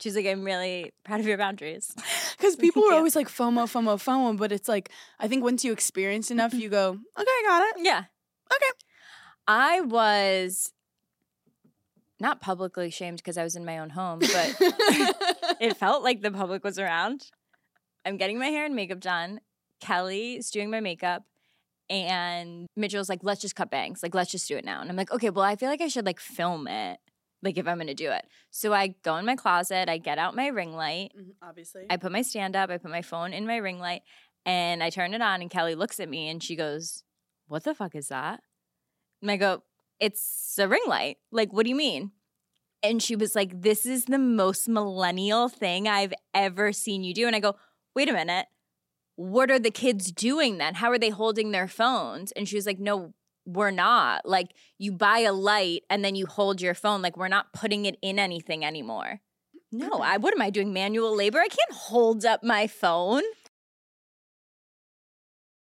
She's like, I'm really proud of your boundaries. Because people are always like FOMO, FOMO, FOMO. But it's like, I think once you experience enough, mm-hmm. you go, okay, I got it. Yeah. Okay. I was not publicly shamed because I was in my own home, but it felt like the public was around. I'm getting my hair and makeup done. Kelly is doing my makeup. And Mitchell's like, let's just cut bangs. Like, let's just do it now. And I'm like, okay, well, I feel like I should like film it, like if I'm gonna do it. So I go in my closet, I get out my ring light, Mhm, Obviously. I put my stand up, I put my phone in my ring light, and I turn it on, and Kelly looks at me and she goes, What the fuck is that? And I go, It's a ring light. Like, what do you mean? And she was like, This is the most millennial thing I've ever seen you do. And I go, Wait a minute. What are the kids doing then? How are they holding their phones? And she was like, No, we're not. Like, you buy a light and then you hold your phone. Like, we're not putting it in anything anymore. No, mm-hmm. I what am I doing? Manual labor? I can't hold up my phone.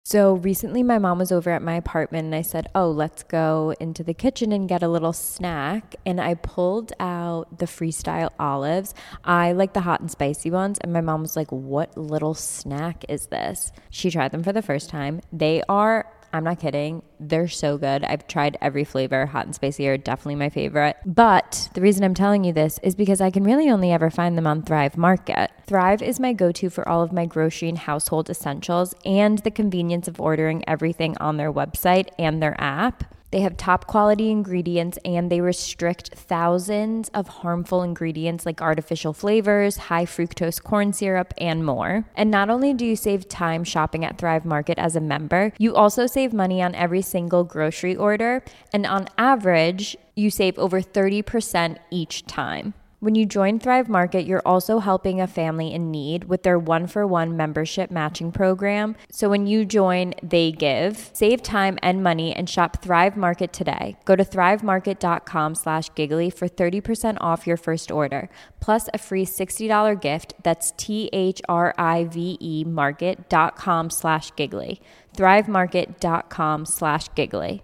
So recently, my mom was over at my apartment and I said, Oh, let's go into the kitchen and get a little snack. And I pulled out the freestyle olives. I like the hot and spicy ones. And my mom was like, What little snack is this? She tried them for the first time. They are, I'm not kidding, they're so good. I've tried every flavor. Hot and spicy are definitely my favorite. But the reason I'm telling you this is because I can really only ever find them on Thrive Market. Thrive is my go to for all of my grocery and household essentials and the convenience of ordering everything on their website and their app. They have top quality ingredients and they restrict thousands of harmful ingredients like artificial flavors, high fructose corn syrup, and more. And not only do you save time shopping at Thrive Market as a member, you also save money on every single grocery order. And on average, you save over 30% each time. When you join Thrive Market, you're also helping a family in need with their one for one membership matching program. So when you join, they give. Save time and money and shop Thrive Market today. Go to thrivemarket.com slash giggly for 30% off your first order, plus a free $60 gift. That's T H R I V E market.com slash giggly. Thrivemarket.com slash giggly.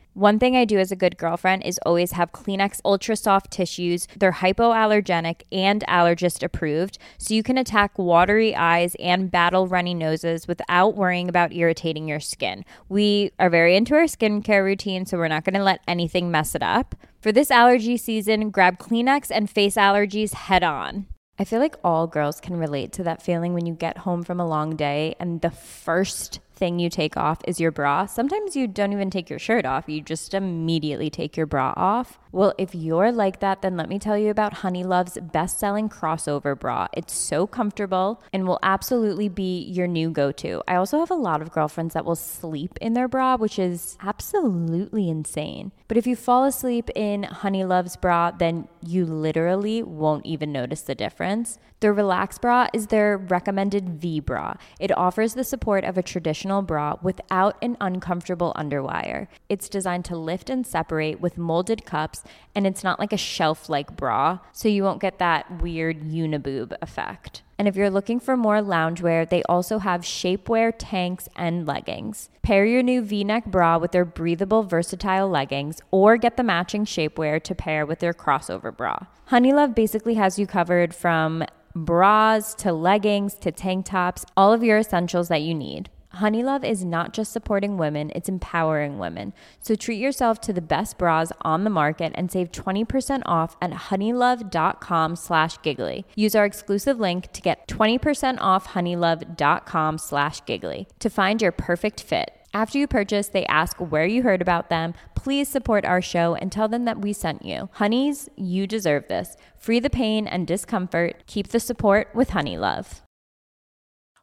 One thing I do as a good girlfriend is always have Kleenex Ultra Soft tissues. They're hypoallergenic and allergist approved, so you can attack watery eyes and battle runny noses without worrying about irritating your skin. We are very into our skincare routine, so we're not going to let anything mess it up. For this allergy season, grab Kleenex and face allergies head on. I feel like all girls can relate to that feeling when you get home from a long day and the first thing you take off is your bra. Sometimes you don't even take your shirt off, you just immediately take your bra off. Well, if you're like that, then let me tell you about Honey Love's best selling crossover bra. It's so comfortable and will absolutely be your new go to. I also have a lot of girlfriends that will sleep in their bra, which is absolutely insane. But if you fall asleep in Honey Love's bra, then you literally won't even notice the difference. Their Relax bra is their recommended V bra. It offers the support of a traditional bra without an uncomfortable underwire. It's designed to lift and separate with molded cups, and it's not like a shelf like bra, so you won't get that weird uniboob effect. And if you're looking for more loungewear, they also have shapewear tanks and leggings. Pair your new v neck bra with their breathable, versatile leggings, or get the matching shapewear to pair with their crossover bra. Honeylove basically has you covered from bras to leggings to tank tops, all of your essentials that you need. Honeylove is not just supporting women, it's empowering women. So treat yourself to the best bras on the market and save 20% off at honeylove.com slash giggly. Use our exclusive link to get 20% off honeylove.com slash giggly to find your perfect fit. After you purchase, they ask where you heard about them. Please support our show and tell them that we sent you. Honeys, you deserve this. Free the pain and discomfort. Keep the support with Honey Love.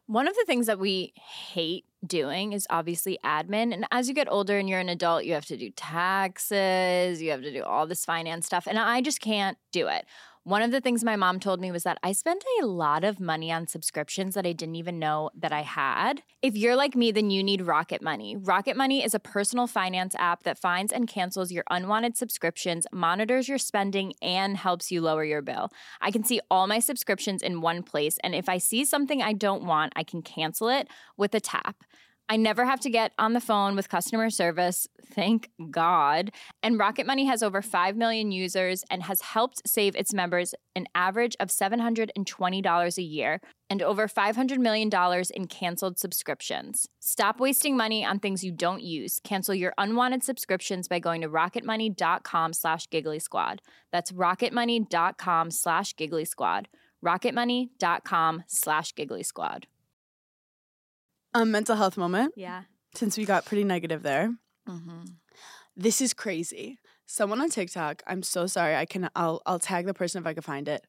One of the things that we hate doing is obviously admin. And as you get older and you're an adult, you have to do taxes, you have to do all this finance stuff. And I just can't do it. One of the things my mom told me was that I spent a lot of money on subscriptions that I didn't even know that I had. If you're like me, then you need Rocket Money. Rocket Money is a personal finance app that finds and cancels your unwanted subscriptions, monitors your spending, and helps you lower your bill. I can see all my subscriptions in one place, and if I see something I don't want, I can cancel it with a tap. I never have to get on the phone with customer service, thank God. And Rocket Money has over 5 million users and has helped save its members an average of $720 a year and over $500 million in canceled subscriptions. Stop wasting money on things you don't use. Cancel your unwanted subscriptions by going to rocketmoney.com slash giggly squad. That's rocketmoney.com slash giggly squad. rocketmoney.com slash giggly squad. A mental health moment, Yeah. since we got pretty negative there. Mm-hmm. This is crazy. Someone on TikTok, I'm so sorry. I can I'll I'll tag the person if I can find it.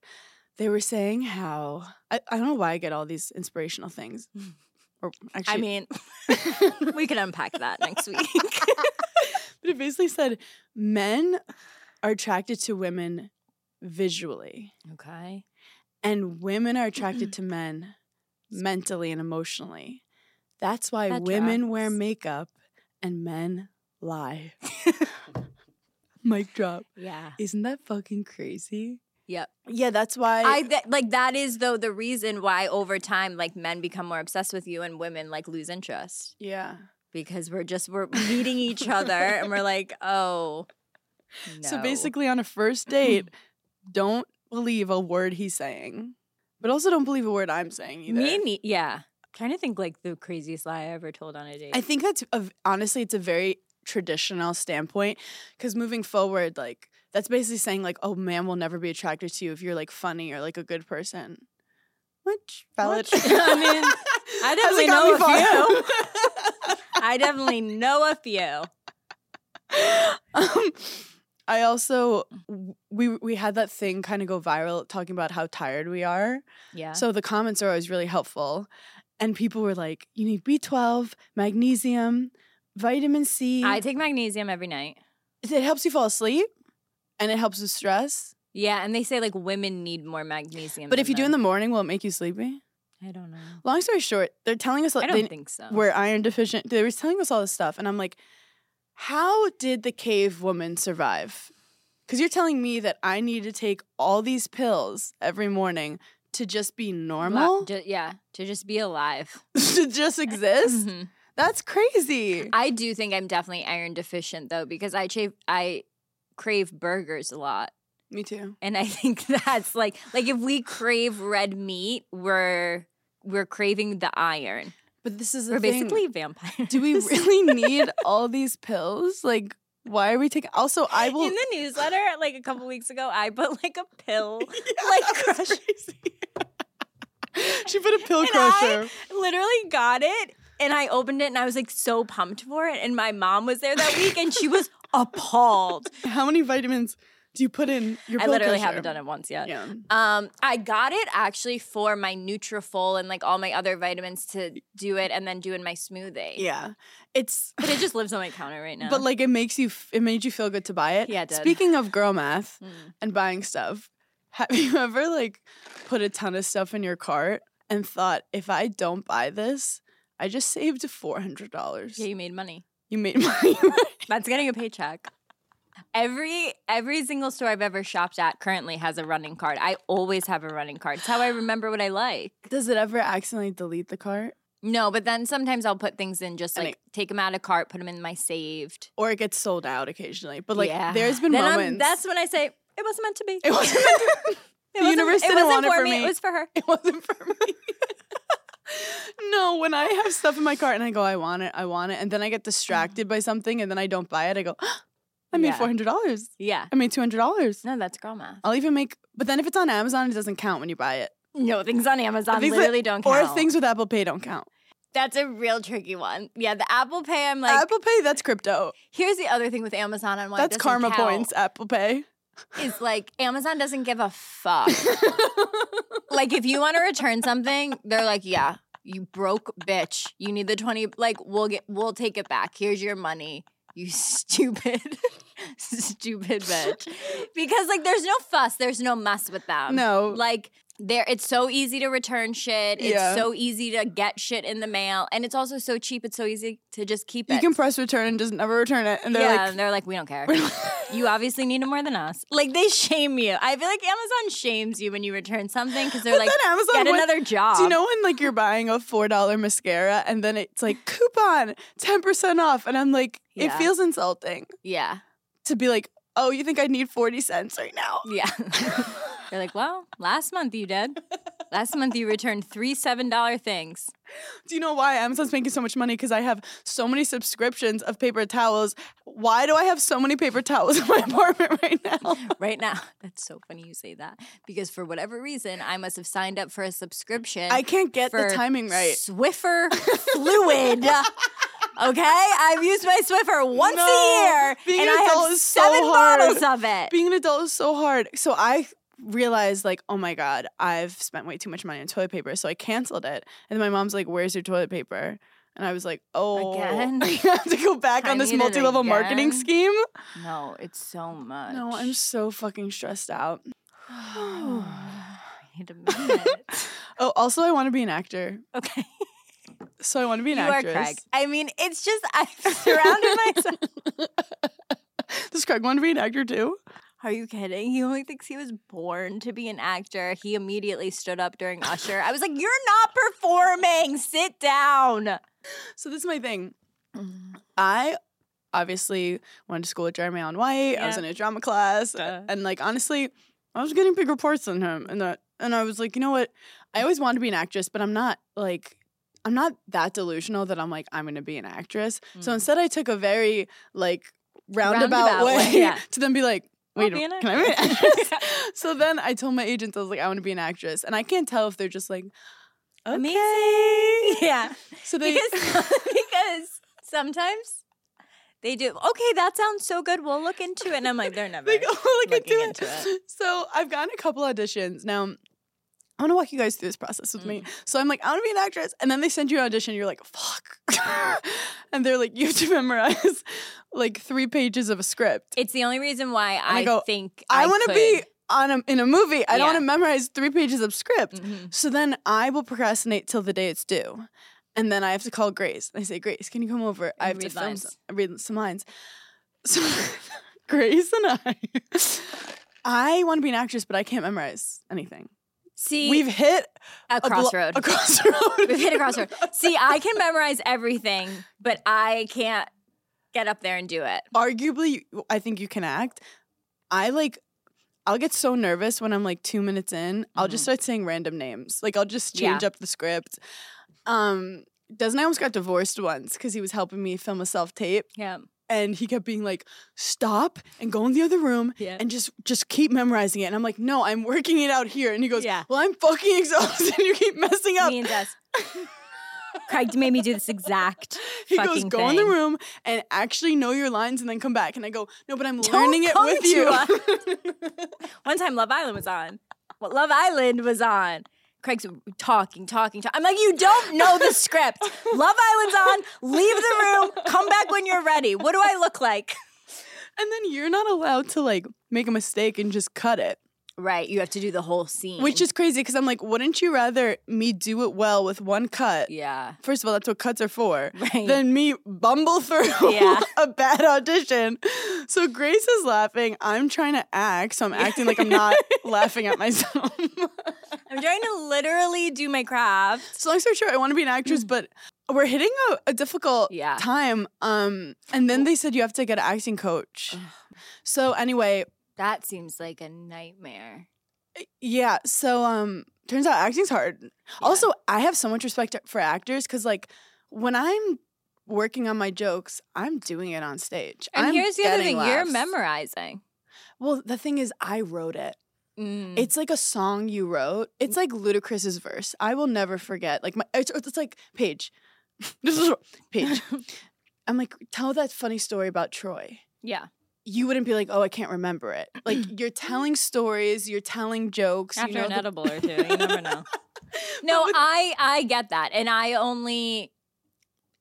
They were saying how I, I don't know why I get all these inspirational things. Or actually I mean, we can unpack that next week. but it basically said men are attracted to women visually okay. and women are attracted to men mentally and emotionally. That's why That women wear makeup and men lie. Mic drop. Yeah. Isn't that fucking crazy? Yep. Yeah, that's why I th- like that is though the reason why over time like men become more obsessed with you and women like lose interest Yeah. because we're just we're meeting each other and we're like oh No. So basically on a first date, don't believe a word he's saying. But also don't believe a word I'm saying either. me yeah trying to think like the craziest lie I ever told on a date. I think that's a, honestly it's a very traditional standpoint because moving forward like that's basically saying like oh man will never be attracted to you if you're like funny or like a good person. Which valid. Which- I mean, I definitely know got a few. I definitely know a few. Um, I also we we had that thing kind of go viral talking about how tired we are. yeah. So the comments are always really helpful. And people were like, you need B12, magnesium, vitamin C. I take magnesium every night it helps you fall asleep and it helps with stress. yeah and they say like women need more magnesium But if you do in the morning, will it make you sleepy? I don't know Long story short, they're telling us I like don't they, think so we're iron deficient. They were telling us all this stuff. And I'm like, how did the cave woman survive? Because you're telling me that I need to take all these pills every morning to just be normal, yeah to just be alive to just exist. Mhm. That's crazy. I do think I'm definitely iron deficient though because I crave I crave burgers a lot. Me too. And I think that's like like if we crave red meat, we're we're craving the iron. But this is We're thing. basically vampires. Do we really need all these pills? Like, why are we taking? Also, I will. In the newsletter, like a couple weeks ago, I put like a pill, Yeah, like crush. crazy. she put a pill And crusher. I literally got it and I opened it and I was like so pumped for it. And my mom was there that week and she was appalled. How many vitamins do you put in your I pill literally crusher? haven't done it once yet. Yeah. Um, I got it actually for my Nutrafol and like all my other vitamins to do it and then do in my smoothie. Yeah. It's But it just lives on my counter right now. but like it makes you it made you feel good to buy it. Yeah, it. Speaking of girl math Mm. and buying stuff, have you ever like put a ton of stuff in your cart and thought if I don't buy this, I just saved $400. yeah, you made money. You made money. That's getting a paycheck. Every every single store I've ever shopped at currently has a running card. I always have a running card. It's how I remember what I like. Does it ever accidentally delete the cart? No, but then sometimes I'll put things in just And like take them out of cart, put them in my saved. Or it gets sold out occasionally. But like yeah. there's been Then I'm- moments. that's when I say it wasn't meant to be. it wasn't meant to- It the universe it didn't wasn't want it for me. me. It was for her. It wasn't for me. no, when I have stuff in my cart and I go, I want it, I want it, and then I get distracted by something and then I don't buy it, I go, I made Yeah. four hundred dollars. Yeah. I made two hundred dollars. No, that's girl math. I'll even make, but then if it's on Amazon, it doesn't count when you buy it. No, things on Amazon Things that- don't count, Or things with Apple Pay don't count. That's a real tricky one. Yeah, the Apple Pay. I'm like, Apple Pay, that's crypto. here's the other thing with Amazon and why that's karma count points. Apple Pay. Is like Amazon doesn't give a fuck. like if you want to return something, they're like, yeah, you broke bitch. You need the twenty. Like we'll get, we'll take it back. Here's your money. You stupid, stupid bitch. Because like there's no fuss. There's no mess with them. No. Like there, it's so easy to return shit. It's Yeah. so easy to get shit in the mail, and it's also so cheap. It's so easy to just keep it. You can press return and just never return it, and they're yeah, like, and they're like, we don't care. you obviously need it more than us. Like they shame you. I feel like Amazon shames you when you return something because they're But like, Amazon get went- another job. Do you know when like you're buying a four dollar mascara and then it's like coupon ten percent off, and I'm like, it feels insulting Yeah, to be like, oh, you think I need forty cents right now? yeah. they're like, well, last month you did. Last month you returned three seven dollar things. Do you know why Amazon's making so much money? Because I have so many subscriptions of paper towels. Why do I have so many paper towels in my apartment right now? Right now, that's so funny you say that because for whatever reason, I must have signed up for a subscription. I can't get the timing right. Swiffer fluid. Okay, I've used my Swiffer once No, a year, being and an I adult have is so seven hard. bottles of it. Being an adult is so hard. So I realized like, oh my God, I've spent way too much money on toilet paper. So I canceled it. And then my mom's like, Where's your toilet paper? And I was like, oh, Again? I have to go back I on this multi-level marketing scheme. no, it's so much. No, I'm so fucking stressed out. I need a minute. Oh, also, I want to be an actor. okay, So I want to be an you actress. are Craig. I mean, it's just I've surrounded myself. Does Craig want to be an actor too? Are you kidding? He only thinks he was born to be an actor. He immediately stood up during Usher. I was like, "You're not performing. Sit down." So this is my thing. I obviously went to school with Jeremy Allen White. I was in a drama class, Duh. and like honestly, I was getting big reports than him, and that, and I was like, you know what? I always wanted to be an actress, but I'm not like. I'm not that delusional that I'm like I'm going to be an actress. So Mm. instead, I took a very like roundabout, Roundabout way, way, yeah. to then be like, wait, can I be an actress? so then I told my agents I was like, I want to be an actress, and I can't tell if they're just like, okay, Amazing. Yeah. So they because because sometimes they do. Okay, that sounds so good. We'll look into it. And I'm like, they're never. they go look looking into, into it. So I've gotten a couple auditions. Now I want to walk you guys through this process with Mm. me. So I'm like, I want to be an actress, and then they send you an audition. You're like, fuck, and they're like, you have to memorize like three pages of a script. It's the only reason why I I, go, think I, I, want to be on a, in a movie. I don't want to memorize three pages of script. Mhm. So then I will procrastinate till the day it's due. And then I have to call Grace. and I say, Grace, can you come over? I have And to film lines. some, read some lines. So Grace and I, I want to be an actress, but I can't memorize anything. See, We've hit a crossroad. A crossroad. We've hit a crossroad. See, I can memorize everything, but I can't get up there and do it. Arguably, I think you can act. I like. I'll get so nervous when I'm like two minutes in. I'll just start saying random names. Like I'll just Mm-hmm. Yeah. change up the script. Um, Des and I almost got divorced once because he was helping me film a self tape. Yeah. And he kept being like stop and go in the other room Yeah. and just just keep memorizing it and i'm like no i'm working it out here and he goes Yeah. well i'm fucking exhausted and you keep messing up Me and Des. Craig made me do this exact he fucking goes go thing. in the room and actually know your lines and then come back and i go no but i'm Don't learning it with you. One time Love Island was on. Well, Love Island was on. Craig's talking, talking, talking. I'm like, you don't know the script. Love Island's on. Leave the room. Come back when you're ready. What do I look like? and then you're not allowed to like make a mistake and just cut it Right. You have to do the whole scene. which is crazy because i'm like wouldn't you rather me do it well with one cut yeah. First of all, that's what cuts are for. Right. Then me bumble through Yeah. a bad audition. So Grace is laughing. I'm trying to act, so I'm acting like I'm not laughing at myself. I'm trying to literally do my craft. so long story short, I want to be an actress, but we're hitting a, a difficult Yeah. time. Um, and then they said you have to get an acting coach. So anyway, That seems like a nightmare. yeah. So um, turns out acting's hard. Also, I have so much respect for actors because like when I'm working on my jokes, I'm doing it on stage. And I'm here's the other thing you're memorizing. Well, the thing is, I wrote it. Mm. It's like a song you wrote. It's like Ludacris's verse. I will never forget. Like my, it's, it's like Paige. this is Paige. I'm like, tell that funny story about Troy. yeah. You wouldn't be like, oh, I can't remember it. Like you're telling stories, you're telling jokes. After you know, an the- edible or two, you never know. No, I I get that, and I only.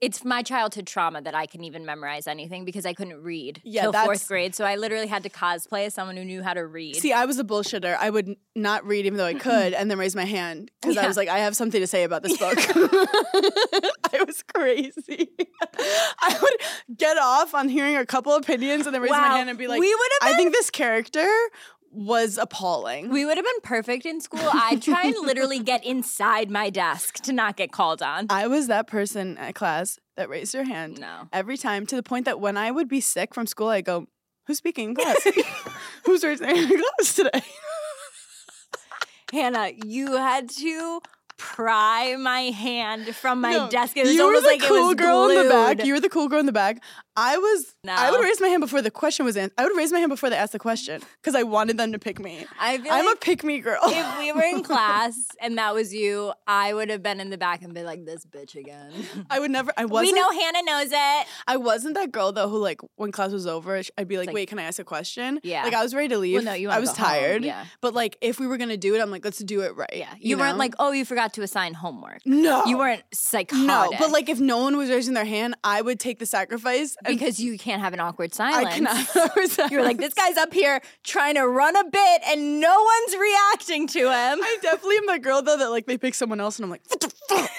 It's my childhood trauma that I can even memorize anything because I couldn't read Yeah, till fourth grade. So I literally had to cosplay as someone who knew how to read. See, I was a bullshitter. I would not read even though I could, and then raise my hand because I was like, I have something to say about this book. I was crazy. I would get off on hearing a couple opinions and then raise my hand and be like, We would have I think this character was appalling. we would have been perfect in school. I'd try and literally get inside my desk to not get called on. I was that person at class that raised their hand No. every time to the point that when I would be sick from school, I go, Who's speaking in class? Who's raising their hand in class today? Hannah, you had to pry my hand from my No, desk. It was you almost were the like cool girl glued. in the back. You were the cool girl in the back. I was. I would No. raise my hand before the question was in. I would raise my hand before they asked the question because I wanted them to pick me. I I'm like a pick me girl. if we were in class and that was you, I would have been in the back and been like, "This bitch again." I would never. I wasn't. We know Hannah knows it. I wasn't that girl though who like when class was over, I'd be like, like- "Wait, can I ask a question?" Yeah. Like I was ready to leave. no, you I was go home, tired. yeah. But like if we were gonna do it, I'm like, let's do it right. Yeah, you, weren't know? like, "Oh, you forgot to assign homework." no, You weren't psychotic. No, but like if no one was raising their hand, I would take the sacrifice because you can't have an awkward silence. I cannot. I was- You're like, "This guy's up here trying to run a bit, and no one's reacting to him." I definitely am that girl though that like they pick someone else and I'm like, what the fuck?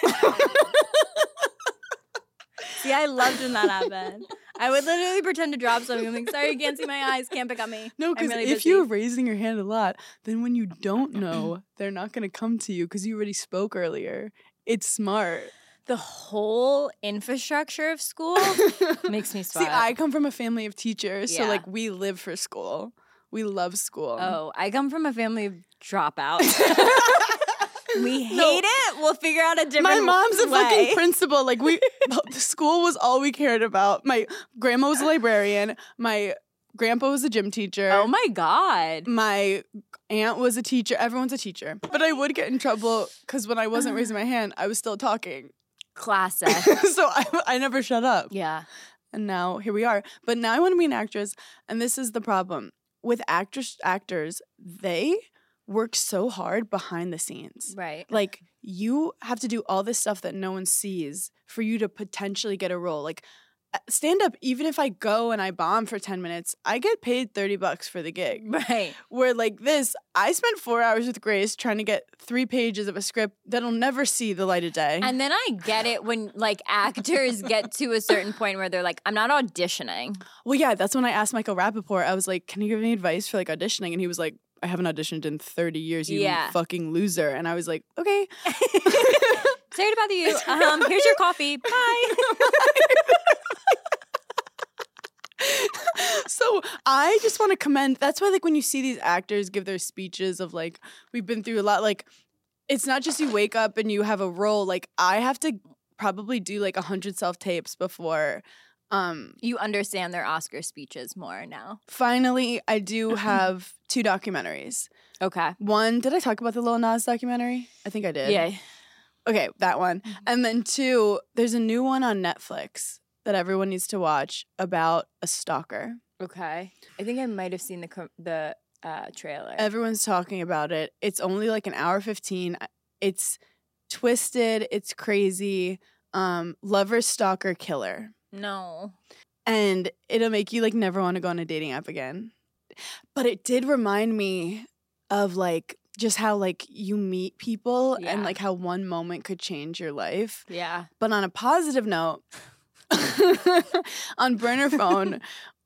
See, I loved when that happened. I would literally pretend to drop something. I'm like, "Sorry, you can't see my eyes. Can't pick on me." No, because really if busy." you're raising your hand a lot, then when you don't know, they're not going to come to you because you already spoke earlier. It's smart. The whole infrastructure of school makes me sweat. See, I come from a family of teachers, so like we live for school. We love school. Oh, I come from a family of dropouts. we hate No. it. We'll figure out a different My mom's a way. fucking principal. Like we, the school was all we cared about. My grandma was a librarian. My grandpa was a gym teacher. Oh my god. my aunt was a teacher. Everyone's a teacher. But I would get in trouble because when I wasn't raising my hand, I was still talking. Classic. so I, I never shut up. yeah. And now here we are. But now I want to be an actress. And this is the problem with actors, actors, they work so hard behind the scenes. Right. Like you have to do all this stuff that no one sees for you to potentially get a role. Like stand up, even if I go and I bomb for 10 minutes, I get paid 30 bucks for the gig. Right. Where like this, I spent four hours with Grace trying to get three pages of a script that'll never see the light of day. And then I get it when like actors get to a certain point where they're like, I'm not auditioning. well, yeah, that's when I asked Michael Rapaport, I was like, can you give me advice for like auditioning? And he was like, I haven't auditioned in 30 years, you Yeah. fucking loser. And I was like, okay. Sorry to bother you. Um, here's your coffee. Bye. so I just want to commend. That's why, like, when you see these actors give their speeches of like, we've been through a lot. Like, it's not just you wake up and you have a role. Like, I have to probably do like a hundred self tapes before. Um, You understand their Oscar speeches more now. finally, I do have two documentaries. Okay. One, did I talk about the Lil Nas documentary? I think I did. Yeah. Okay, that one. And then two, there's a new one on Netflix that everyone needs to watch about a stalker. Okay. I think I might have seen the co- the uh, trailer. Everyone's talking about it. It's only like an hour 15. It's twisted, it's crazy. Um, lover, stalker, killer. no. And it'll make you like never want to go on a dating app again. But it did remind me of like just how like you meet people Yeah. and like how one moment could change your life. Yeah. But on a positive note, on burner phone,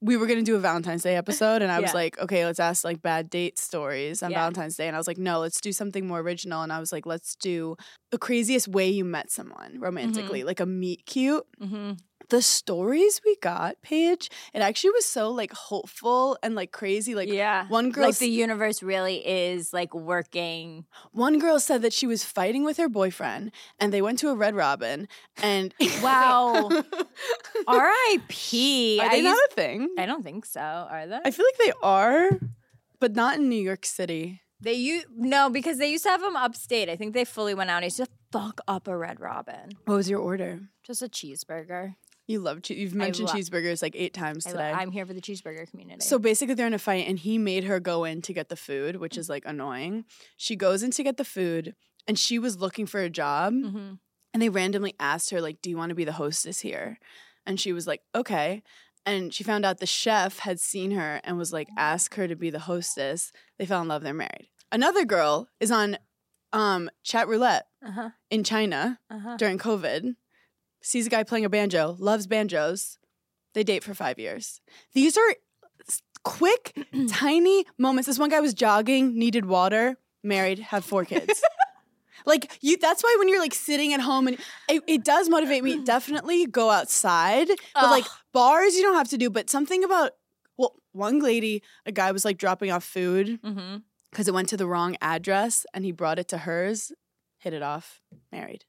we were gonna do a Valentine's Day episode, and I was like, okay, let's ask like bad date stories on Yeah. Valentine's Day, and I was like, no, let's do something more original, and I was like, let's do the craziest way you met someone romantically, Mm-hmm. like a meet cute. hmm The stories we got, Paige, it actually was so like hopeful and like crazy. Like yeah. one girl, like the universe really is like working. one girl said that she was fighting with her boyfriend, and they went to a Red Robin, and Wow. R.I.P. Are I they not used- a thing? I don't think so. Are they? I feel like they are, but not in New York City. They you no because they used to have them upstate. I think they fully went out. and He's just fuck up a Red Robin. What was your order? Just a cheeseburger. You love che- you've mentioned cheeseburgers like eight times today. I'm here for the cheeseburger community. so basically, they're in a fight, and he made her go in to get the food, which is like annoying. She goes in to get the food, and she was looking for a job, Mhm. and they randomly asked her like, "Do you want to be the hostess here?" And she was like, "Okay." And she found out the chef had seen her and was like, "Ask her to be the hostess." They fell in love. They're married. Another girl is on um, chat roulette uh-huh. in China. Uh-huh. during COVID, sees a guy playing a banjo, loves banjos. They date for five years. These are quick, tiny moments. This one guy was jogging, needed water, married, have four kids. like you, that's why when you're like sitting at home and it, it does motivate me. Definitely go outside, but like bars you don't have to do. But something about well, one lady, a guy was like dropping off food Mm-hmm. because it went to the wrong address, and he brought it to hers. Hit it off, married.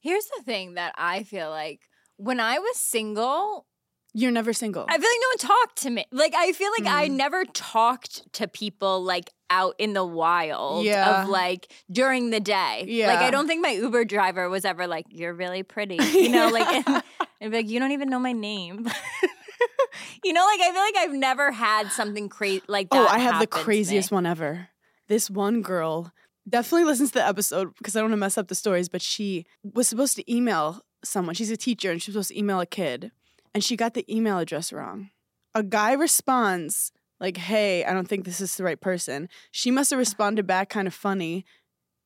Here's the thing that I feel like when I was single, You're never single. I feel like no one talked to me. Like I feel like I Mm. never talked to people like out in the wild Yeah. of like during the day. Yeah. Like I don't think my Uber driver was ever like, "You're really pretty," you know, like and, and be like, "You don't even know my name." you know, like I feel like I've never had something crazy like that. Oh, I have the happen to me. craziest one ever. This one girl definitely listens to the episode because I don't want to mess up the stories, but she was supposed to email someone. She's a teacher and she was supposed to email a kid, and she got the email address wrong. A guy responds like, "Hey, I don't think this is the right person." She must have uh-huh. responded back kind of funny.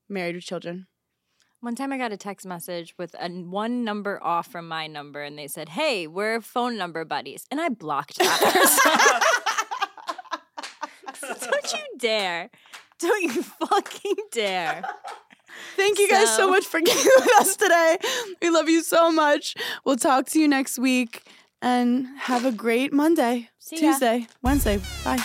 Married with children. One time I got a text message with a one number off from my number, and they said, "Hey, we're phone number buddies," and I blocked that person. Don't you dare! Don't you fucking dare! Thank you guys so So- much for getting with us today. We love you so much. We'll talk to you next week and have a great Monday, See ya. Tuesday, Wednesday. Bye.